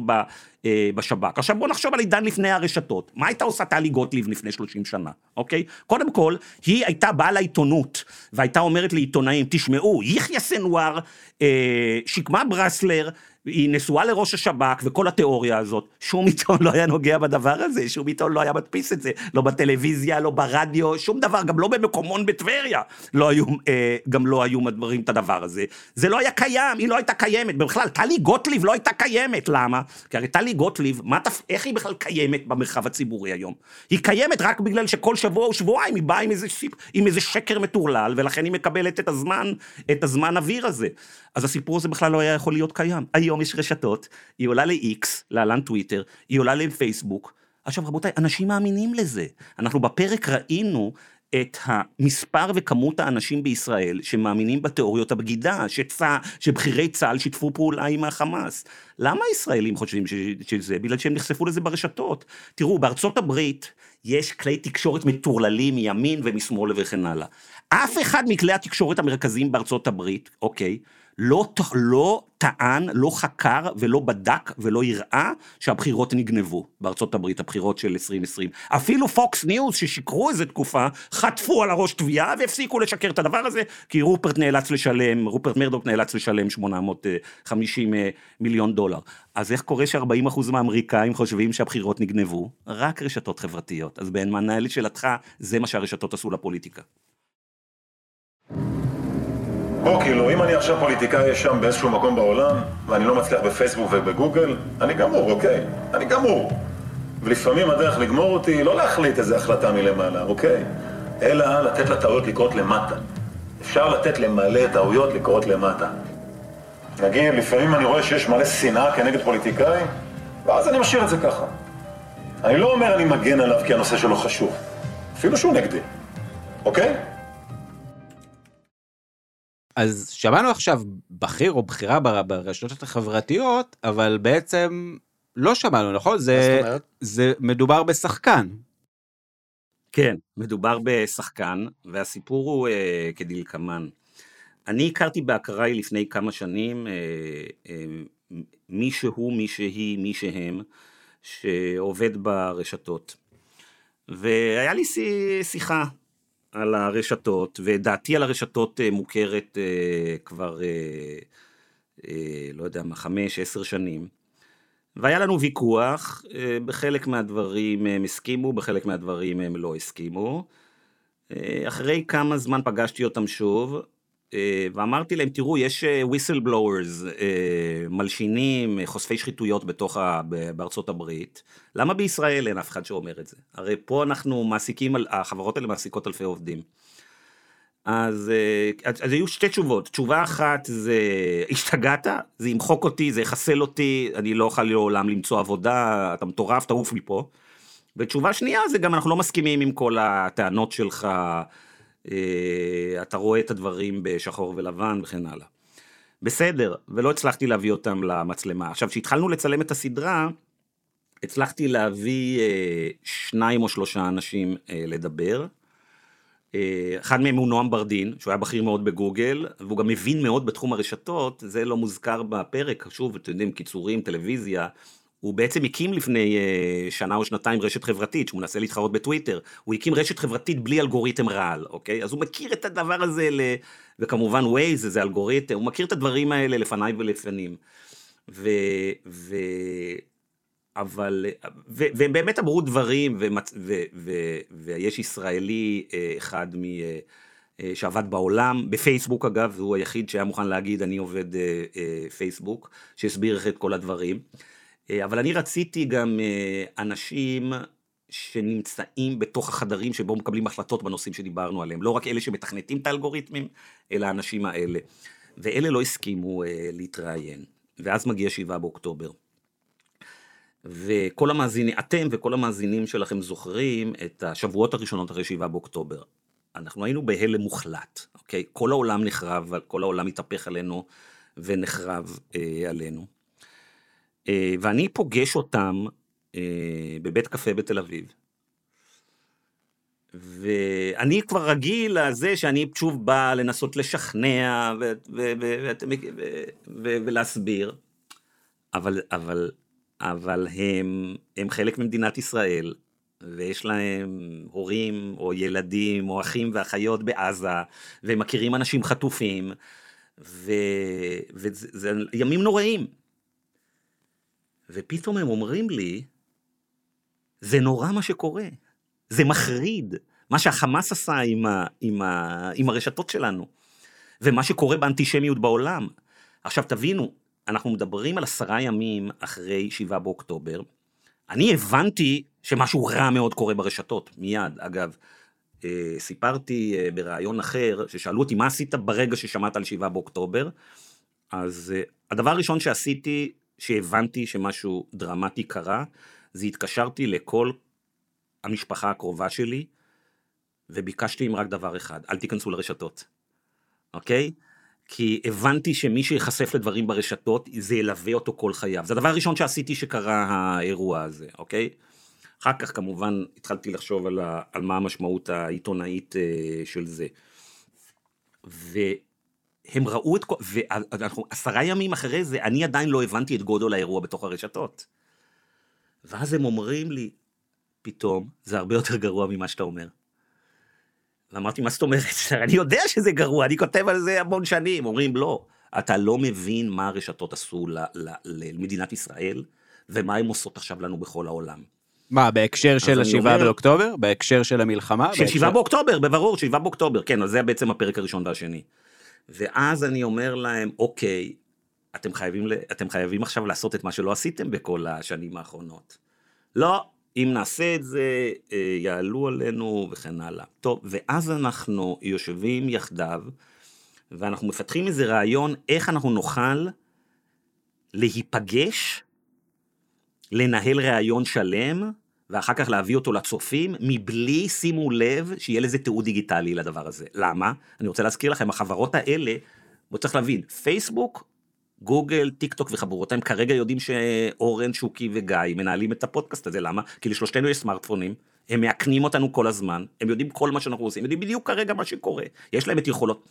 [SPEAKER 4] אה, בשב"כ. עכשיו בוא נחשוב על עידן לפני הרשתות. מה הייתה עושה טלי גוטליב לפני 30 שנה, אוקיי? קודם כל, היא הייתה באה לעיתונות והייתה אומרת לעיתונאים, תשמעו, יחיא סנוואר, אה, שקמה ברסלר, היא נשואה לראש השב"כ וכל התיאוריה הזאת, שום עיתון לא היה נוגע בדבר הזה, שום עיתון לא היה מדפיס את זה, לא בטלוויזיה, לא ברדיו, שום דבר, גם לא במקומון בטבריה, לא היו, אה, גם לא היו מדברים את הדבר הזה. זה לא היה קיים, היא לא הייתה קיימת, בכלל, טלי גוטליב לא הייתה קיימת, למה? כי הרי טלי גוטליב, מה תפ... איך היא בכלל קיימת במרחב הציבורי היום? היא קיימת רק בגלל שכל שבוע או שבועיים היא באה עם איזה, סיפ... עם איזה שקר מטורלל, ולכן היא מקבלת את הזמן, את הזמן אוויר הזה. אז הסיפור הזה בכלל לא היה יכול להיות קיים. היום יש רשתות, היא עולה ל-X, להלן טוויטר, היא עולה לפייסבוק. עכשיו רבותיי, אנשים מאמינים לזה. אנחנו בפרק ראינו את המספר וכמות האנשים בישראל שמאמינים בתיאוריות הבגידה, שצה, שבכירי צה"ל שיתפו פעולה עם החמאס. למה הישראלים חושבים ש, שזה? בגלל שהם נחשפו לזה ברשתות. תראו, בארצות הברית יש כלי תקשורת מטורללים מימין ומשמאל וכן הלאה. אף אחד מכלי התקשורת המרכזיים בארצות הברית, אוקיי, לא, לא טען, לא חקר ולא בדק ולא הראה שהבחירות נגנבו בארצות הברית, הבחירות של 2020. אפילו פוקס ניוז ששיקרו איזה תקופה, חטפו על הראש תביעה והפסיקו לשקר את הדבר הזה, כי רופרט נאלץ לשלם, רופרט מרדוק נאלץ לשלם 850 אה, מיליון דולר. אז איך קורה ש-40% מהאמריקאים חושבים שהבחירות נגנבו? רק רשתות חברתיות. אז במענה לשאלתך, זה מה שהרשתות עשו לפוליטיקה.
[SPEAKER 9] בוא, כאילו, אם אני עכשיו פוליטיקאי שם באיזשהו מקום בעולם, ואני לא מצליח בפייסבוק ובגוגל, אני גמור, אוקיי? אני גמור. ולפעמים הדרך לגמור אותי היא לא להחליט איזו החלטה מלמעלה, אוקיי? אלא לתת לטעויות לקרות למטה. אפשר לתת למלא טעויות לקרות למטה. נגיד, לפעמים אני רואה שיש מלא שנאה כנגד פוליטיקאי, ואז אני משאיר את זה ככה. אני לא אומר אני מגן עליו כי הנושא שלו חשוב, אפילו שהוא נגדי, אוקיי?
[SPEAKER 3] אז שמענו עכשיו בכיר או בכירה בר- ברשתות החברתיות, אבל בעצם לא שמענו, נכון? זה? זה מדובר בשחקן.
[SPEAKER 4] כן, מדובר בשחקן, והסיפור הוא אה, כדלקמן. אני הכרתי באקראי לפני כמה שנים אה, אה, מישהו, מישהי, מי שהם, שעובד ברשתות. והיה לי שי- שיחה על הרשתות, ודעתי על הרשתות אה, מוכרת אה, כבר, אה, לא יודע מה, חמש, עשר שנים. והיה לנו ויכוח, בחלק מהדברים הם הסכימו, בחלק מהדברים הם לא הסכימו. אחרי כמה זמן פגשתי אותם שוב, ואמרתי להם, תראו, יש אה, whistleblowers, אה, מלשינים, אה, חושפי שחיתויות בתוך ה... בארצות הברית. למה בישראל אין אף אחד שאומר את זה? הרי פה אנחנו מעסיקים, החברות האלה מעסיקות אלפי עובדים. אז, אה, אז, היו שתי תשובות. תשובה אחת זה, השתגעת? זה ימחוק אותי, זה יחסל אותי, אני לא אוכל לעולם למצוא עבודה, אתה מטורף, תעוף מפה. ותשובה שנייה זה גם אנחנו לא מסכימים עם כל הטענות שלך, אה, אתה רואה את הדברים בשחור ולבן וכן הלאה. בסדר, ולא הצלחתי להביא אותם למצלמה. עכשיו, כשהתחלנו לצלם את הסדרה, הצלחתי להביא אה, שניים או שלושה אנשים אה, לדבר. אה, אחד מהם הוא נועם ברדין, שהוא היה בכיר מאוד בגוגל, והוא גם מבין מאוד בתחום הרשתות, זה לא מוזכר בפרק, שוב, אתם יודעים, קיצורים, טלוויזיה. הוא בעצם הקים לפני אה, שנה או שנתיים רשת חברתית, שהוא מנסה להתחרות בטוויטר. הוא הקים רשת חברתית בלי אלגוריתם רעל, אוקיי? אז הוא מכיר את הדבר הזה, ל... וכמובן ווייז זה אלגוריתם, הוא מכיר את הדברים האלה לפניי ולפנים. ו... ו... אבל, ו, והם באמת אמרו דברים, ומצ, ו, ו, ויש ישראלי אה, אחד מ, אה, שעבד בעולם, בפייסבוק אגב, הוא היחיד שהיה מוכן להגיד אני עובד פייסבוק, שהסביר את כל הדברים. אה, אבל אני רציתי גם אה, אנשים שנמצאים בתוך החדרים שבו מקבלים החלטות בנושאים שדיברנו עליהם, לא רק אלה שמתכנתים את האלגוריתמים, אלא האנשים האלה. ואלה לא הסכימו אה, להתראיין. ואז מגיע 7 באוקטובר. וכל המאזינים, אתם וכל המאזינים שלכם זוכרים את השבועות הראשונות אחרי 7 באוקטובר. אנחנו היינו בהלם מוחלט, אוקיי? כל העולם נחרב, כל העולם התהפך עלינו ונחרב אה, עלינו. אה, ואני פוגש אותם אה, בבית קפה בתל אביב. ואני כבר רגיל לזה שאני שוב בא לנסות לשכנע ולהסביר, אבל, אבל, אבל הם, הם חלק ממדינת ישראל, ויש להם הורים או ילדים או אחים ואחיות בעזה, והם מכירים אנשים חטופים, וזה זה ימים נוראים. ופתאום הם אומרים לי, זה נורא מה שקורה, זה מחריד, מה שהחמאס עשה עם, ה, עם, ה, עם הרשתות שלנו, ומה שקורה באנטישמיות בעולם. עכשיו תבינו, אנחנו מדברים על עשרה ימים אחרי שבעה באוקטובר, אני הבנתי שמשהו רע מאוד קורה ברשתות, מיד, אגב. אה, סיפרתי אה, בריאיון אחר, ששאלו אותי מה עשית ברגע ששמעת על שבעה באוקטובר, אז אה, הדבר הראשון שעשיתי, שהבנתי שמשהו דרמטי קרה, זה התקשרתי לכל המשפחה הקרובה שלי, וביקשתי עם רק דבר אחד, אל תיכנסו לרשתות, אוקיי? כי הבנתי שמי שיחשף לדברים ברשתות, זה ילווה אותו כל חייו. זה הדבר הראשון שעשיתי שקרה האירוע הזה, אוקיי? אחר כך כמובן התחלתי לחשוב על, ה, על מה המשמעות העיתונאית אה, של זה. הם ראו את כל... ואנחנו עשרה ימים אחרי זה, אני עדיין לא הבנתי את גודל האירוע בתוך הרשתות. ואז הם אומרים לי, פתאום, זה הרבה יותר גרוע ממה שאתה אומר. ואמרתי, מה זאת אומרת? [LAUGHS] אני יודע שזה גרוע, אני כותב על זה המון שנים. אומרים, לא, אתה לא מבין מה הרשתות עשו ל- ל- למדינת ישראל, ומה הן עושות עכשיו לנו בכל העולם.
[SPEAKER 3] מה, בהקשר של השבעה
[SPEAKER 4] אומר-
[SPEAKER 3] באוקטובר? בהקשר של המלחמה?
[SPEAKER 4] של שבעה באוקטובר, בברור, שבעה באוקטובר, כן, אז זה בעצם הפרק הראשון והשני. ואז אני אומר להם, אוקיי, אתם חייבים, אתם חייבים עכשיו לעשות את מה שלא עשיתם בכל השנים האחרונות. לא, אם נעשה את זה, אה, יעלו עלינו וכן הלאה. טוב, ואז אנחנו יושבים יחדיו, ואנחנו מפתחים איזה רעיון איך אנחנו נוכל להיפגש, לנהל ראיון שלם, ואחר כך להביא אותו לצופים, מבלי, שימו לב, שיהיה לזה תיעוד דיגיטלי לדבר הזה. למה? אני רוצה להזכיר לכם, החברות האלה, בוא צריך להבין, פייסבוק, גוגל, טיק טוק וחבורותיהם כרגע יודעים שאורן, שוקי וגיא מנהלים את הפודקאסט הזה, למה? כי לשלושתנו יש סמארטפונים, הם מאכנים אותנו כל הזמן, הם יודעים כל מה שאנחנו עושים, הם יודעים בדיוק כרגע מה שקורה, יש להם את יכולות.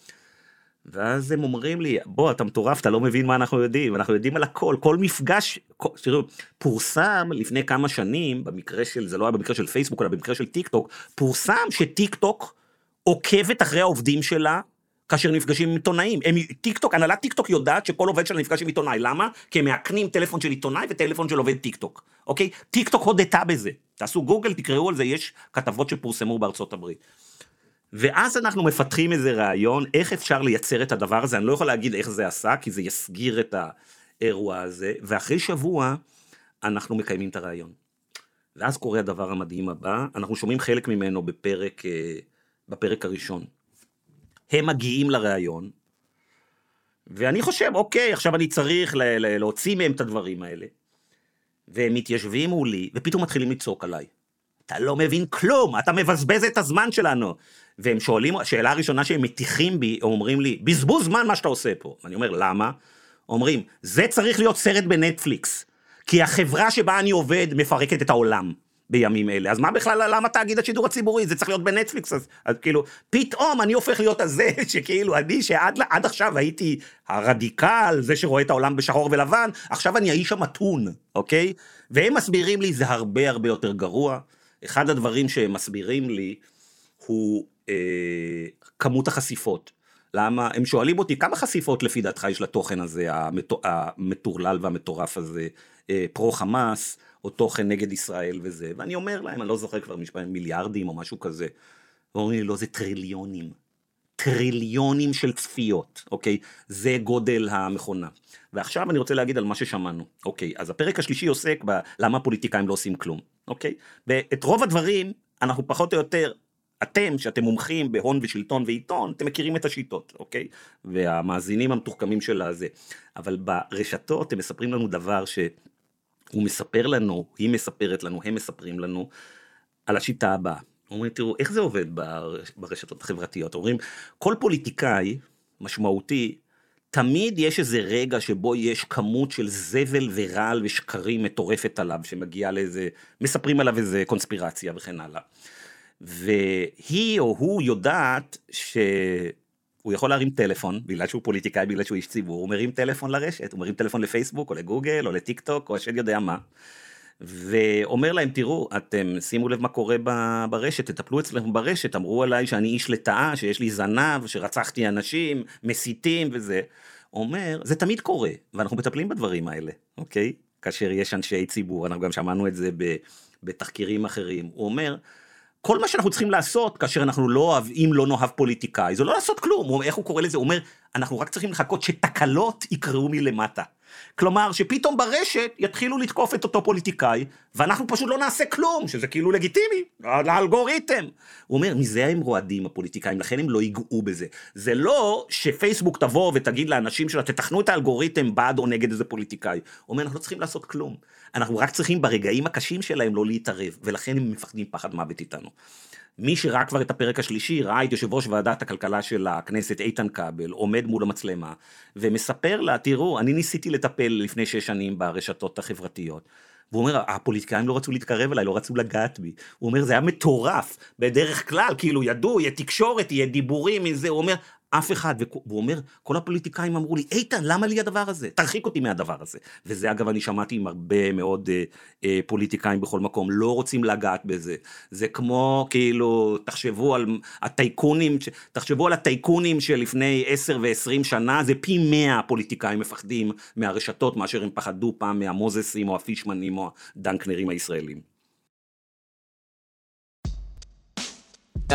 [SPEAKER 4] ואז הם אומרים לי, בוא, אתה מטורף, אתה לא מבין מה אנחנו יודעים, אנחנו יודעים על הכל, כל מפגש, כל, תראו, פורסם לפני כמה שנים, במקרה של, זה לא היה במקרה של פייסבוק, אלא במקרה של טיק טוק, פורסם שטיק טוק עוקבת אחרי העובדים שלה, כאשר נפגשים עם עיתונאים. הם, טיק טוק, הנהלת טיק טוק יודעת שכל עובד שלה נפגש עם עיתונאי, למה? כי הם מאכנים טלפון של עיתונאי וטלפון של עובד טיק טוק, אוקיי? טיק טוק הודתה בזה. תעשו גוגל, תקראו על זה, יש כתבות שפורסמו בארצות הברית. ואז אנחנו מפתחים איזה רעיון, איך אפשר לייצר את הדבר הזה, אני לא יכול להגיד איך זה עשה, כי זה יסגיר את האירוע הזה, ואחרי שבוע אנחנו מקיימים את הרעיון. ואז קורה הדבר המדהים הבא, אנחנו שומעים חלק ממנו בפרק, אה, בפרק הראשון. הם מגיעים לראיון, ואני חושב, אוקיי, עכשיו אני צריך ל- ל- להוציא מהם את הדברים האלה. והם מתיישבים מולי, ופתאום מתחילים לצעוק עליי. אתה לא מבין כלום, אתה מבזבז את הזמן שלנו. והם שואלים, השאלה הראשונה שהם מטיחים בי, הם אומרים לי, בזבוז זמן מה שאתה עושה פה. ואני אומר, למה? אומרים, זה צריך להיות סרט בנטפליקס, כי החברה שבה אני עובד מפרקת את העולם בימים אלה. אז מה בכלל, למה תאגיד השידור הציבורי? זה צריך להיות בנטפליקס. אז, אז כאילו, פתאום אני הופך להיות הזה, [LAUGHS] שכאילו, אני שעד עד עכשיו הייתי הרדיקל, זה שרואה את העולם בשחור ולבן, עכשיו אני האיש המתון, אוקיי? והם מסבירים לי, זה הרבה הרבה יותר גרוע. אחד הדברים שהם מסבירים לי, הוא אה, כמות החשיפות. למה? הם שואלים אותי, כמה חשיפות לפי דעתך יש לתוכן הזה, המטו- המטורלל והמטורף הזה, אה, פרו חמאס, או תוכן נגד ישראל וזה, ואני אומר להם, אני לא זוכר כבר משפט, מיליארדים או משהו כזה. ואומרים לי, לא, זה טריליונים. טריליונים של צפיות, אוקיי? זה גודל המכונה. ועכשיו אני רוצה להגיד על מה ששמענו, אוקיי? אז הפרק השלישי עוסק בלמה הפוליטיקאים לא עושים כלום, אוקיי? ואת רוב הדברים, אנחנו פחות או יותר, אתם, שאתם מומחים בהון ושלטון ועיתון, אתם מכירים את השיטות, אוקיי? והמאזינים המתוחכמים של הזה. אבל ברשתות הם מספרים לנו דבר שהוא מספר לנו, היא מספרת לנו, הם מספרים לנו, על השיטה הבאה. אומרים, תראו, איך זה עובד ברש- ברשתות החברתיות? אומרים, כל פוליטיקאי משמעותי, תמיד יש איזה רגע שבו יש כמות של זבל ורעל ושקרים מטורפת עליו, שמגיעה לאיזה, מספרים עליו איזה קונספירציה וכן הלאה. והיא או הוא יודעת שהוא יכול להרים טלפון, בגלל שהוא פוליטיקאי, בגלל שהוא איש ציבור, הוא מרים טלפון לרשת, הוא מרים טלפון לפייסבוק או לגוגל או לטיק טוק או השד יודע מה. ואומר להם, תראו, אתם שימו לב מה קורה ברשת, תטפלו אצלכם ברשת, אמרו עליי שאני איש לטאה, שיש לי זנב, שרצחתי אנשים, מסיתים וזה. אומר, זה תמיד קורה, ואנחנו מטפלים בדברים האלה, אוקיי? כאשר יש אנשי ציבור, אנחנו גם שמענו את זה בתחקירים אחרים. הוא אומר, כל מה שאנחנו צריכים לעשות כאשר אנחנו לא אוהב, אם לא נאהב פוליטיקאי, זה לא לעשות כלום. הוא, איך הוא קורא לזה? הוא אומר, אנחנו רק צריכים לחכות שתקלות יקרו מלמטה. כלומר, שפתאום ברשת יתחילו לתקוף את אותו פוליטיקאי, ואנחנו פשוט לא נעשה כלום, שזה כאילו לגיטימי, לאלגוריתם. הוא אומר, מזה הם רועדים הפוליטיקאים, לכן הם לא ייגעו בזה. זה לא שפייסבוק תבוא ותגיד לאנשים שלה, תתכנו את האלגוריתם בעד או נגד איזה פוליטיקאי. הוא אומר, אנחנו לא צריכים לעשות כלום. אנחנו רק צריכים ברגעים הקשים שלהם לא להתערב, ולכן הם מפחדים פחד מוות איתנו. מי שראה כבר את הפרק השלישי, ראה את יושב ראש ועדת הכלכלה של הכנסת, איתן כבל, עומד מול המצלמה, ומספר לה, תראו, אני ניסיתי לטפל לפני שש שנים ברשתות החברתיות. והוא אומר, הפוליטיקאים לא רצו להתקרב אליי, לא רצו לגעת בי. הוא אומר, זה היה מטורף. בדרך כלל, כאילו, ידעו, יהיה תקשורת, יהיה דיבורים, זה, הוא אומר, אף אחד, והוא אומר, כל הפוליטיקאים אמרו לי, איתן, למה לי הדבר הזה? תרחיק אותי מהדבר הזה. וזה אגב, אני שמעתי עם הרבה מאוד אה, אה, פוליטיקאים בכל מקום, לא רוצים לגעת בזה. זה כמו, כאילו, תחשבו על הטייקונים, תחשבו על הטייקונים שלפני 10 ו-20 שנה, זה פי 100 פוליטיקאים מפחדים מהרשתות, מאשר הם פחדו פעם מהמוזסים או הפישמנים או הדנקנרים הישראלים.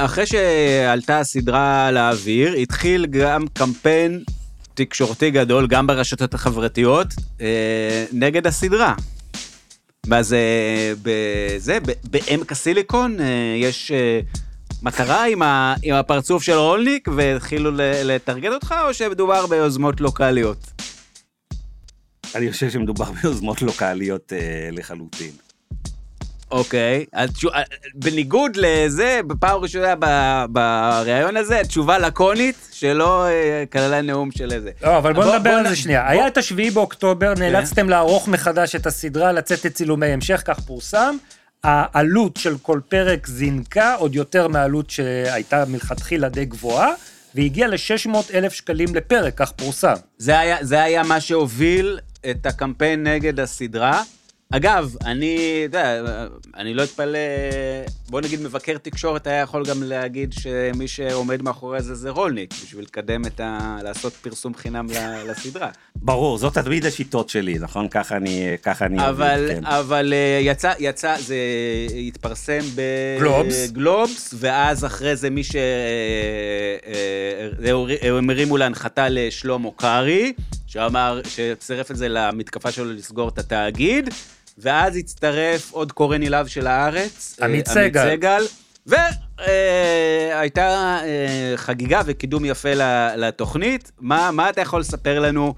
[SPEAKER 3] אחרי שעלתה הסדרה לאוויר, התחיל גם קמפיין תקשורתי גדול, גם ברשתות החברתיות, אה, נגד הסדרה. ואז אה, בזה, בעמק הסיליקון, אה, יש מטרה עם, ה, עם הפרצוף של רולניק, והתחילו לטרגט אותך, או שמדובר ביוזמות לוקאליות?
[SPEAKER 4] אני חושב שמדובר ביוזמות לוקאליות לחלוטין.
[SPEAKER 3] אוקיי, אז אה, בניגוד לזה, בפעם ראשונה בריאיון הזה, תשובה לקונית, שלא אה, כללה נאום של איזה.
[SPEAKER 2] לא, אבל בוא
[SPEAKER 3] בוא-
[SPEAKER 2] נדבר
[SPEAKER 3] בוא
[SPEAKER 2] על
[SPEAKER 3] נ-
[SPEAKER 2] זה שנייה.
[SPEAKER 3] בוא-
[SPEAKER 2] היה את השביעי באוקטובר, נאלצתם לערוך מחדש את הסדרה, לצאת לצילומי המשך, כך פורסם. העלות של כל פרק זינקה עוד יותר מהעלות שהייתה מלכתחילה די גבוהה, והגיעה ל-600 אלף שקלים לפרק, כך פורסם.
[SPEAKER 3] זה היה, זה היה מה שהוביל את הקמפיין נגד הסדרה. אגב, אני, אתה יודע, אני לא אתפלא, בוא נגיד מבקר תקשורת היה יכול גם להגיד שמי שעומד מאחורי זה זה רולניק, בשביל לקדם את ה... לעשות פרסום חינם לסדרה.
[SPEAKER 4] ברור, זאת תמיד השיטות שלי, נכון? ככה אני, ככה אני
[SPEAKER 3] אבל,
[SPEAKER 4] עובד, כן.
[SPEAKER 3] אבל אה, יצא, יצא, זה התפרסם
[SPEAKER 2] גלובס.
[SPEAKER 3] בגלובס, ואז אחרי זה מי ש... הם הרימו להנחתה לשלמה קרעי, שאמר, שצירף את זה למתקפה שלו לסגור את התאגיד, ואז הצטרף עוד קורא נלהב של הארץ, אה,
[SPEAKER 2] עמית סגל.
[SPEAKER 3] סגל, והייתה חגיגה וקידום יפה ל- לתוכנית. מה, מה אתה יכול לספר לנו,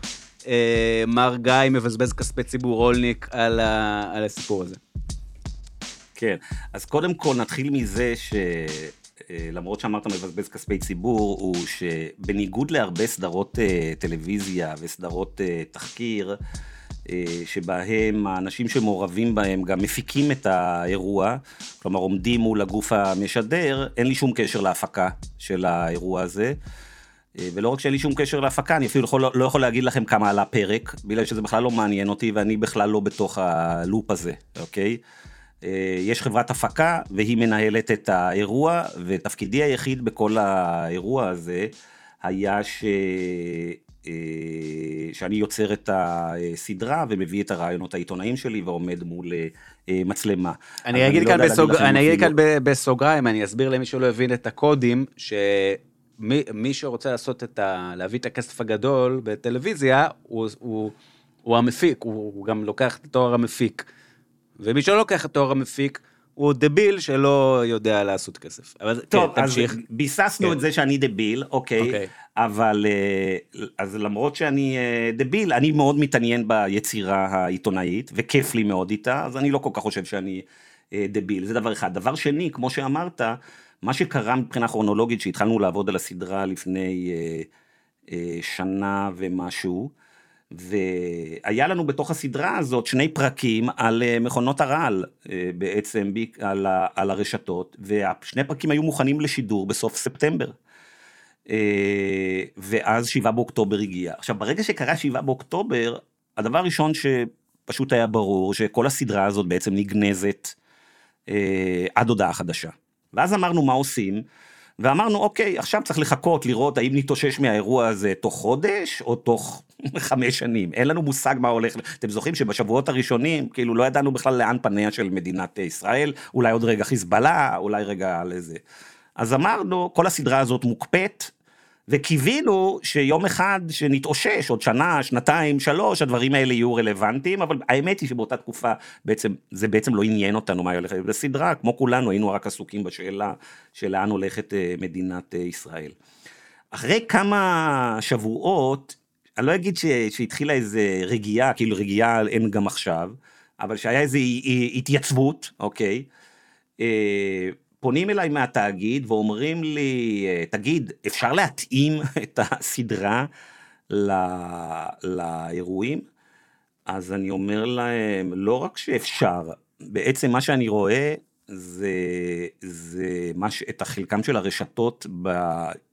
[SPEAKER 3] אה, מר גיא מבזבז כספי ציבור רולניק, על, ה, על הסיפור הזה?
[SPEAKER 4] כן, אז קודם כל נתחיל מזה שלמרות שאמרת מבזבז כספי ציבור, הוא שבניגוד להרבה סדרות אה, טלוויזיה וסדרות אה, תחקיר, אה, שבהם האנשים שמעורבים בהם גם מפיקים את האירוע, כלומר עומדים מול הגוף המשדר, אין לי שום קשר להפקה של האירוע הזה. אה, ולא רק שאין לי שום קשר להפקה, אני אפילו יכול, לא יכול להגיד לכם כמה עלה פרק, בגלל שזה בכלל לא מעניין אותי ואני בכלל לא בתוך הלופ הזה, אוקיי? אה, יש חברת הפקה והיא מנהלת את האירוע, ותפקידי היחיד בכל האירוע הזה היה ש... אה, שאני יוצר את הסדרה ומביא את הרעיונות העיתונאיים שלי ועומד מול אה, מצלמה.
[SPEAKER 3] אני
[SPEAKER 4] אז
[SPEAKER 3] אגיד
[SPEAKER 4] לא
[SPEAKER 3] כאן,
[SPEAKER 4] להגיד
[SPEAKER 3] בסוג... אני אגיד
[SPEAKER 4] אפילו-
[SPEAKER 3] כאן בסוגריים, אני אסביר למי שלא הבין את הקודים, שמי מי שרוצה לעשות את ה... להביא את הכסף הגדול בטלוויזיה, הוא, הוא, הוא המפיק, הוא, הוא גם לוקח את תואר המפיק. ומי שלא לוקח את תואר המפיק, הוא דביל שלא יודע לעשות כסף. אבל
[SPEAKER 4] טוב,
[SPEAKER 3] כן,
[SPEAKER 4] אז
[SPEAKER 3] תמשיך.
[SPEAKER 4] ביססנו
[SPEAKER 3] כן.
[SPEAKER 4] את זה שאני דביל, אוקיי,
[SPEAKER 3] אוקיי.
[SPEAKER 4] אבל אה, אז למרות שאני אה, דביל, אני מאוד מתעניין ביצירה העיתונאית, וכיף לי מאוד איתה, אז אני לא כל כך חושב שאני אה, דביל, זה דבר אחד. דבר שני, כמו שאמרת, מה שקרה מבחינה כרונולוגית, שהתחלנו לעבוד על הסדרה לפני שנה ומשהו, והיה לנו בתוך הסדרה הזאת שני פרקים על מכונות הרעל, בעצם על, ה- על הרשתות, והשני פרקים היו מוכנים לשידור בסוף ספטמבר. אה, ואז שבעה באוקטובר הגיע. עכשיו, ברגע שקרה שבעה באוקטובר, הדבר הראשון שפשוט היה ברור, שכל הסדרה הזאת בעצם נגנזת אה, עד הודעה חדשה. ואז אמרנו מה עושים, ואמרנו אוקיי, עכשיו צריך לחכות לראות האם נתאושש מהאירוע הזה תוך חודש או תוך [LAUGHS] חמש שנים. אין לנו מושג מה הולך, אתם זוכרים שבשבועות הראשונים, כאילו לא ידענו בכלל לאן פניה של מדינת ישראל, אולי עוד רגע חיזבאללה, אולי רגע על איזה. אז אמרנו, כל הסדרה הזאת מוקפאת, וקיווינו שיום אחד שנתאושש, עוד שנה, שנתיים, שלוש, הדברים האלה יהיו רלוונטיים, אבל האמת היא שבאותה תקופה בעצם, זה בעצם לא עניין אותנו מה הולך בסדרה, כמו כולנו היינו רק עסוקים בשאלה של לאן הולכת אה, מדינת אה, ישראל. אחרי כמה שבועות, אני לא אגיד ש, שהתחילה איזה רגיעה, כאילו רגיעה אין גם עכשיו, אבל שהיה איזו התייצבות, אוקיי? פונים אליי מהתאגיד ואומרים לי, אה, תגיד, אפשר להתאים [LAUGHS] את הסדרה ל... לאירועים? אז אני אומר להם, לא רק שאפשר, בעצם מה שאני רואה זה, זה מה ש... את החלקם של הרשתות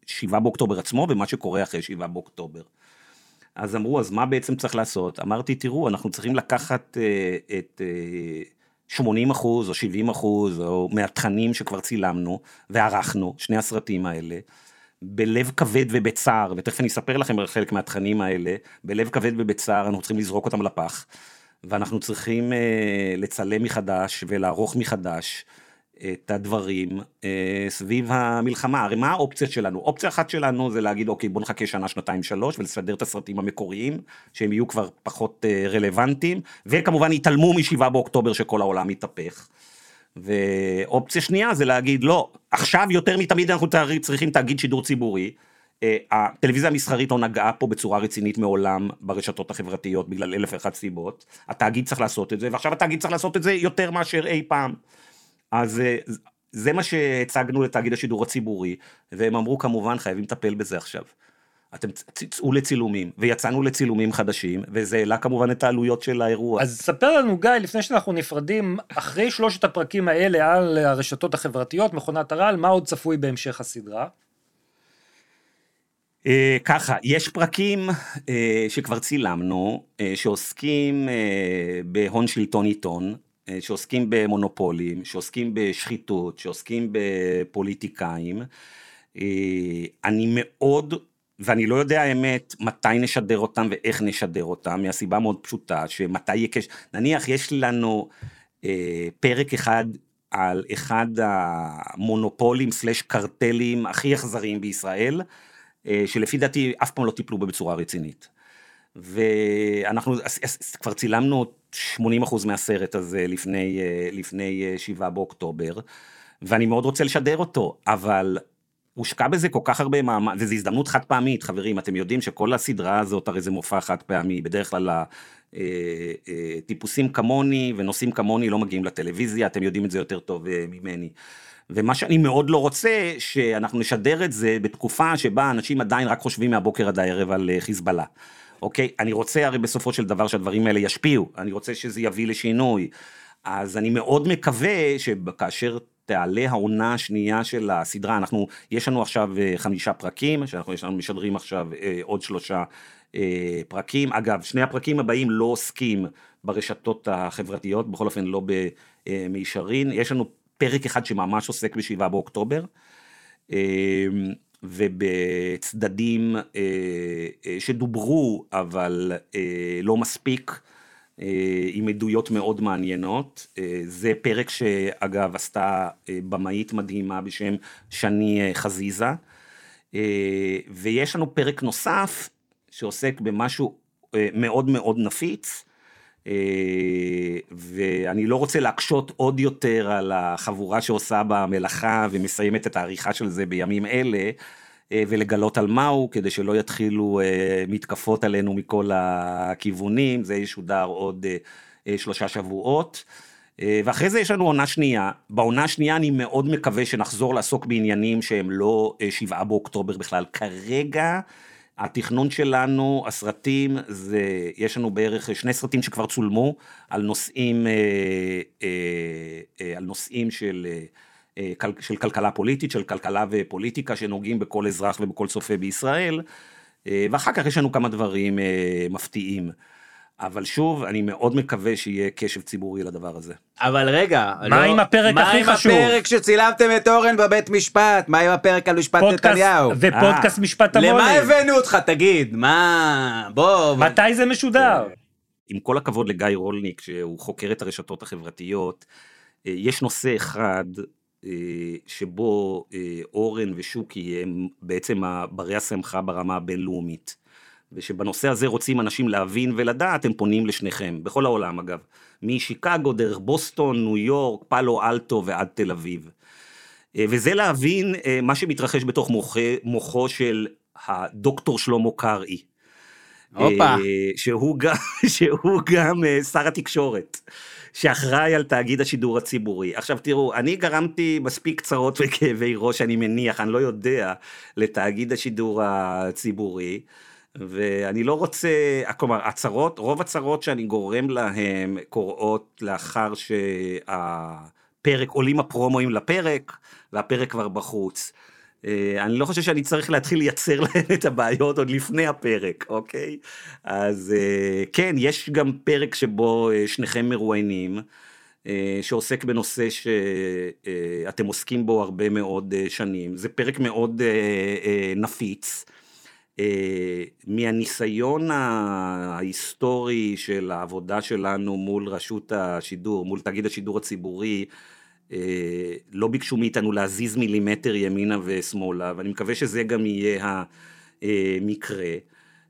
[SPEAKER 4] שבעה באוקטובר עצמו ומה שקורה אחרי שבעה באוקטובר. אז אמרו, אז מה בעצם צריך לעשות? אמרתי, תראו, אנחנו צריכים לקחת אה, את אה, 80 אחוז או 70 אחוז או מהתכנים שכבר צילמנו וערכנו, שני הסרטים האלה, בלב כבד ובצער, ותכף אני אספר לכם על חלק מהתכנים האלה, בלב כבד ובצער אנחנו צריכים לזרוק אותם לפח, ואנחנו צריכים אה, לצלם מחדש ולערוך מחדש. את הדברים אה, סביב המלחמה. הרי מה האופציה שלנו? אופציה אחת שלנו זה להגיד, אוקיי, בוא נחכה שנה, שנתיים, שלוש, ולסדר את הסרטים המקוריים, שהם יהיו כבר פחות אה, רלוונטיים, וכמובן יתעלמו משבעה באוקטובר שכל העולם מתהפך. ואופציה שנייה זה להגיד, לא, עכשיו יותר מתמיד אנחנו צריכים תאגיד שידור ציבורי. אה, הטלוויזיה המסחרית לא נגעה פה בצורה רצינית מעולם ברשתות החברתיות בגלל אלף ואחת סיבות. התאגיד צריך לעשות את זה, ועכשיו התאגיד צריך לעשות את זה יותר מאשר אי פעם. אז אה, זה מה שהצגנו לתאגיד השידור הציבורי, והם אמרו כמובן חייבים לטפל בזה עכשיו. אתם תצאו לצילומים, ויצאנו לצילומים חדשים, וזה העלה כמובן את העלויות של האירוע.
[SPEAKER 2] אז ספר לנו גיא, לפני שאנחנו נפרדים, אחרי שלושת הפרקים האלה על הרשתות החברתיות, מכונת הרעל, מה עוד צפוי בהמשך הסדרה?
[SPEAKER 4] Uh, ככה, יש פרקים uh, שכבר צילמנו, שעוסקים בהון שלטון עיתון, אה, שעוסקים במונופולים, שעוסקים בשחיתות, שעוסקים בפוליטיקאים. אה, אני מאוד, ואני לא יודע האמת מתי נשדר אותם ואיך נשדר אותם, מהסיבה מאוד פשוטה, שמתי קשר, נניח יש לנו אה, פרק אחד על אחד המונופולים סלש קרטלים הכי אכזריים בישראל, שלפי דעתי אף פעם לא טיפלו בו בצורה רצינית. ואנחנו כבר צילמנו 80% מהסרט הזה לפני, אה, לפני 7 אה, באוקטובר, ואני מאוד רוצה לשדר אותו, אבל הושקע בזה כל כך הרבה מאמץ, וזו הזדמנות חד פעמית, חברים, אתם יודעים שכל הסדרה הזאת הרי זה מופע חד פעמי, בדרך כלל אה, טיפוסים כמוני ונושאים כמוני לא מגיעים לטלוויזיה, אתם יודעים את זה יותר טוב ממני. ומה שאני מאוד לא רוצה, שאנחנו נשדר את זה בתקופה שבה אנשים עדיין רק חושבים מהבוקר עד הערב על חיזבאללה. אוקיי? אני רוצה הרי בסופו של דבר שהדברים האלה ישפיעו, אני רוצה שזה יביא לשינוי. אז אני מאוד מקווה שכאשר תעלה העונה השנייה של הסדרה, אנחנו, יש לנו עכשיו אה, חמישה פרקים, שאנחנו יש לנו משדרים עכשיו אה, עוד שלושה אה, פרקים. אגב, שני הפרקים הבאים לא עוסקים ברשתות החברתיות, בכל אופן לא במישרין. יש לנו פרק אחד שממש עוסק בשבעה באוקטובר. אה, ובצדדים אה, אה, שדוברו, אבל אה, לא מספיק, עם עדויות מאוד מעניינות. זה פרק שאגב עשתה במאית מדהימה בשם שני חזיזה. ויש לנו פרק נוסף שעוסק במשהו מאוד מאוד נפיץ. ואני לא רוצה להקשות עוד יותר על החבורה שעושה במלאכה ומסיימת את העריכה של זה בימים אלה, אה, ולגלות על מהו, כדי שלא יתחילו אה, מתקפות עלינו מכל הכיוונים, זה ישודר עוד אה, שלושה שבועות. ואחרי זה יש לנו עונה שנייה, בעונה השנייה אני מאוד מקווה שנחזור לעסוק בעניינים שהם לא שבעה באוקטובר בכלל, כרגע התכנון שלנו, הסרטים, זה, יש לנו בערך שני סרטים שכבר צולמו על נושאים, על נושאים של אה, של כלכלה פוליטית, של כלכלה ופוליטיקה שנוגעים בכל אזרח ובכל צופה בישראל, אה, ואחר כך יש לנו כמה דברים אה, מפתיעים. אבל שוב, אני מאוד מקווה שיהיה קשב ציבורי לדבר הזה.
[SPEAKER 3] אבל רגע,
[SPEAKER 2] מה לא, עם הפרק הכי חשוב?
[SPEAKER 3] מה עם הפרק שצילמתם את אורן בבית משפט? מה עם הפרק על משפט פודקאסט, נתניהו?
[SPEAKER 2] ופודקאסט 아, משפט המוני.
[SPEAKER 3] למה הבאנו אותך, תגיד? מה... בוא...
[SPEAKER 2] מתי זה משודר?
[SPEAKER 4] עם כל הכבוד לגיא רולניק, שהוא חוקר את הרשתות החברתיות, יש נושא אחד אה, שבו אה, אורן ושוקי הם בעצם ברי השמחה ברמה הבינלאומית. ושבנושא הזה רוצים אנשים להבין ולדעת, הם פונים לשניכם, בכל העולם אגב. משיקגו, דרך בוסטון, ניו יורק, פאלו אלטו ועד תל אביב. אה, וזה להבין מה שמתרחש בתוך מוחו, מוחו של הדוקטור שלמה קרעי.
[SPEAKER 3] הופה. [LAUGHS]
[SPEAKER 4] שהוא גם, שהוא גם שר התקשורת. שאחראי על תאגיד השידור הציבורי. עכשיו תראו, אני גרמתי מספיק צרות וכאבי ראש, אני מניח, אני לא יודע, לתאגיד השידור הציבורי. ואני לא רוצה, כלומר, הצרות, רוב הצרות שאני גורם להם קורות לאחר שהפרק, עולים הפרומואים לפרק, והפרק כבר בחוץ. אה, אני לא חושב שאני צריך להתחיל לייצר להם את הבעיות עוד לפני הפרק, אוקיי? אז אה, כן, יש גם פרק שבו אה, שניכם מרואיינים, שעוסק בנושא שאתם עוסקים בו הרבה מאוד שנים. זה פרק מאוד נפיץ. אה, מהניסיון ההיסטורי של העבודה שלנו מול רשות השידור, מול תאגיד השידור הציבורי, אה, לא ביקשו מאיתנו להזיז מילימטר ימינה ושמאלה, ואני מקווה שזה גם יהיה המקרה.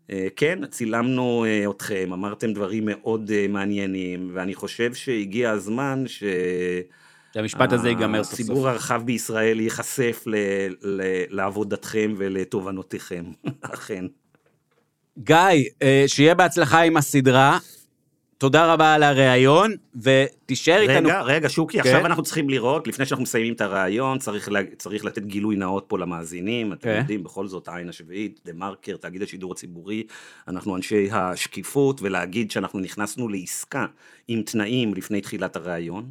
[SPEAKER 4] אה, כן, צילמנו אה, אתכם, אמרתם דברים מאוד אה, מעניינים, ואני חושב שהגיע הזמן ש...
[SPEAKER 3] שהמשפט הזה ייגמר סוף סוף.
[SPEAKER 4] הציבור הרחב בישראל ייחשף ל, ל, לעבודתכם ולתובנותיכם, [LAUGHS] אכן.
[SPEAKER 3] גיא, אה, שיהיה בהצלחה עם הסדרה. תודה רבה על הריאיון, ותישאר איתנו.
[SPEAKER 4] רגע, רגע, שוקי,
[SPEAKER 3] כן.
[SPEAKER 4] עכשיו אנחנו צריכים לראות, לפני שאנחנו מסיימים את הרעיון, צריך, לה, צריך לתת גילוי נאות פה למאזינים, אתם
[SPEAKER 3] כן.
[SPEAKER 4] יודעים, בכל זאת, העין השביעית, דה מרקר, תאגיד השידור הציבורי, אנחנו אנשי השקיפות, ולהגיד שאנחנו נכנסנו לעסקה עם תנאים לפני תחילת הרעיון.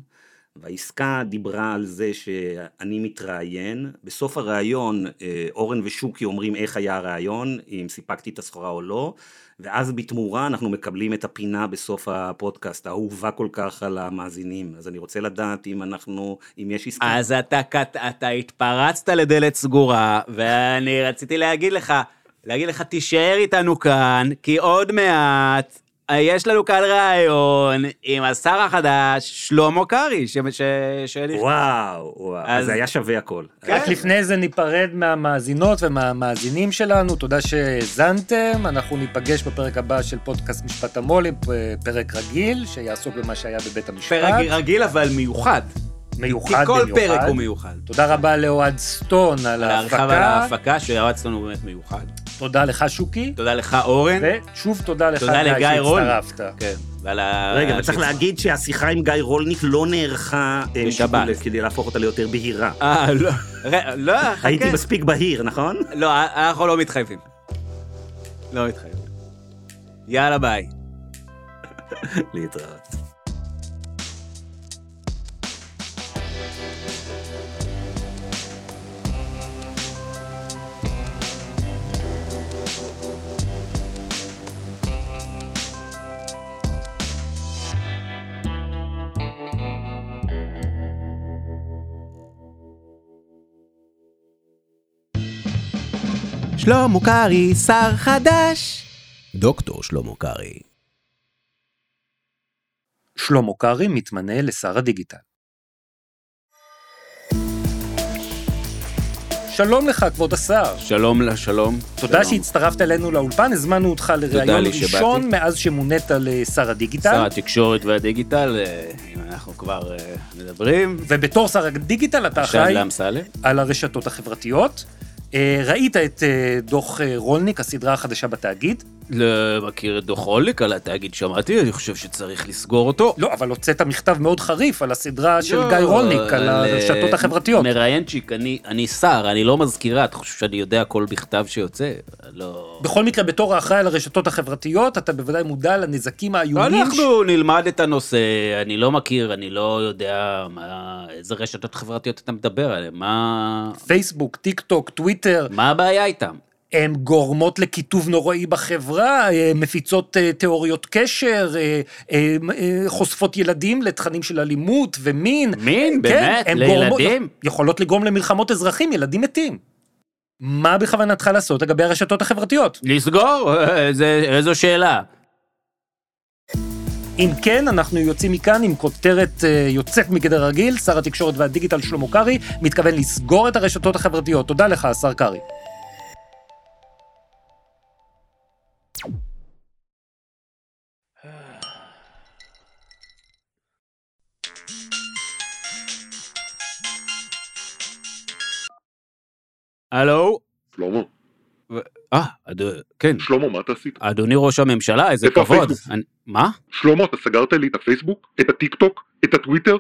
[SPEAKER 4] והעסקה דיברה על זה שאני מתראיין, בסוף הרעיון אה, אורן ושוקי אומרים איך היה הרעיון, אם סיפקתי את הסחורה או לא, ואז בתמורה אנחנו מקבלים את הפינה בסוף הפודקאסט, האהובה כל כך על המאזינים. אז אני רוצה לדעת אם אנחנו, אם יש עסקה.
[SPEAKER 3] אז אתה, אתה התפרצת לדלת סגורה, ואני רציתי להגיד לך, להגיד לך, תישאר איתנו כאן, כי עוד מעט יש לנו כאן ראיון עם השר החדש, שלמה קרעי, ש... ש... שנכנס.
[SPEAKER 4] וואו, וואו,
[SPEAKER 3] אז-
[SPEAKER 4] זה היה שווה הכל.
[SPEAKER 2] רק לפני זה ניפרד מהמאזינות ומהמאזינים שלנו, תודה שהאזנתם, אנחנו ניפגש בפרק הבא של פודקאסט משפט המו"לים, פרק רגיל, שיעסוק במה שהיה בבית המשפט.
[SPEAKER 3] פרק רגיל אבל מיוחד.
[SPEAKER 2] מיוחד
[SPEAKER 3] כי כל
[SPEAKER 2] במיוחד.
[SPEAKER 3] פרק הוא מיוחד.
[SPEAKER 2] תודה רבה לאוהד סטון על
[SPEAKER 3] על העריכה ועל
[SPEAKER 2] ההפקה,
[SPEAKER 3] ההפקה, שהרצת לנו באמת מיוחד.
[SPEAKER 2] תודה לך שוקי,
[SPEAKER 3] תודה לך אורן.
[SPEAKER 2] ושוב תודה לך
[SPEAKER 3] תודה לגיא רולניק.
[SPEAKER 2] שהצטרפת.
[SPEAKER 3] כן, ועל ה...
[SPEAKER 4] רגע, וצריך להגיד שהשיחה עם גיא רולניק לא נערכה אה,
[SPEAKER 3] בשבת.
[SPEAKER 4] כדי- כדי להפוך אותה ליותר בהירה.
[SPEAKER 3] אה, לא, לא, חכה.
[SPEAKER 4] הייתי מספיק בהיר, נכון?
[SPEAKER 3] לא, אנחנו לא מתחייבים. לא מתחייבים. יאללה ביי. [LAUGHS]
[SPEAKER 4] להתראות.
[SPEAKER 3] שלמה קרעי, שר חדש. דוקטור שלמה קרעי.
[SPEAKER 2] שלמה קרעי מתמנה לשר הדיגיטל. שלום לך, כבוד השר.
[SPEAKER 3] שלום לשלום.
[SPEAKER 2] תודה
[SPEAKER 3] שלום.
[SPEAKER 2] שהצטרפת אלינו לאולפן, הזמנו אותך לראיון
[SPEAKER 3] לי שבאתי.
[SPEAKER 2] ראשון מאז שמונית לשר הדיגיטל.
[SPEAKER 3] שר התקשורת והדיגיטל, אה, אם אנחנו כבר אה, מדברים.
[SPEAKER 2] ובתור שר הדיגיטל אתה אחראי. על הרשתות החברתיות. אה, ראית את אה, דוח אה, רולניק, הסדרה החדשה בתאגיד?
[SPEAKER 3] לא מכיר את דוח רולניק על התאגיד, שמעתי, אני חושב שצריך לסגור אותו.
[SPEAKER 2] לא, אבל הוצאת מכתב מאוד חריף על הסדרה של
[SPEAKER 3] לא,
[SPEAKER 2] גיא רולניק, על
[SPEAKER 3] אה,
[SPEAKER 2] הרשתות החברתיות.
[SPEAKER 3] מראיינצ'יק, אני, אני שר, אני לא מזכירה, אתה חושב שאני יודע כל בכתב שיוצא? לא...
[SPEAKER 2] בכל מקרה, בתור האחראי על הרשתות החברתיות, אתה בוודאי מודע לנזקים האיומים.
[SPEAKER 3] אנחנו נלמד את הנושא, אני לא מכיר, אני לא יודע מה, איזה רשתות חברתיות אתה מדבר עליהן, מה...
[SPEAKER 2] פייסבוק, טיק טוק, טוויטר,
[SPEAKER 3] מה הבעיה איתם?
[SPEAKER 2] הן גורמות לקיטוב נוראי בחברה, אה, מפיצות אה, תיאוריות קשר, אה, חושפות ילדים לתכנים של אלימות ומין.
[SPEAKER 3] מין?
[SPEAKER 2] כן,
[SPEAKER 3] באמת? לילדים?
[SPEAKER 2] גורמות- יכולות לגרום למלחמות אזרחים, ילדים מתים. מה בכוונתך לעשות לגבי הרשתות החברתיות?
[SPEAKER 3] לסגור? איזה, איזו שאלה.
[SPEAKER 2] אם כן, אנחנו יוצאים מכאן עם כותרת יוצאת מגדר הרגיל, שר התקשורת והדיגיטל שלמה קרעי מתכוון לסגור את הרשתות החברתיות. תודה לך, השר קרעי.
[SPEAKER 3] הלו?
[SPEAKER 10] שלמה,
[SPEAKER 3] אה, אד- כן.
[SPEAKER 10] שלמה, מה אתה עשית?
[SPEAKER 3] אדוני ראש הממשלה, איזה כבוד. אני- מה?
[SPEAKER 10] שלמה, אתה סגרת לי את הפייסבוק? את הטיק טוק? את הטוויטר?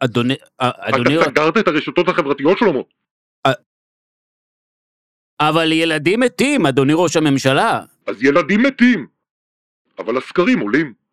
[SPEAKER 3] אדוני, אה, אדוני,
[SPEAKER 10] אתה סגרת את הרשתות החברתיות, שלמה?
[SPEAKER 3] אבל ילדים מתים, אדוני ראש הממשלה.
[SPEAKER 10] אז ילדים מתים. אבל הסקרים עולים.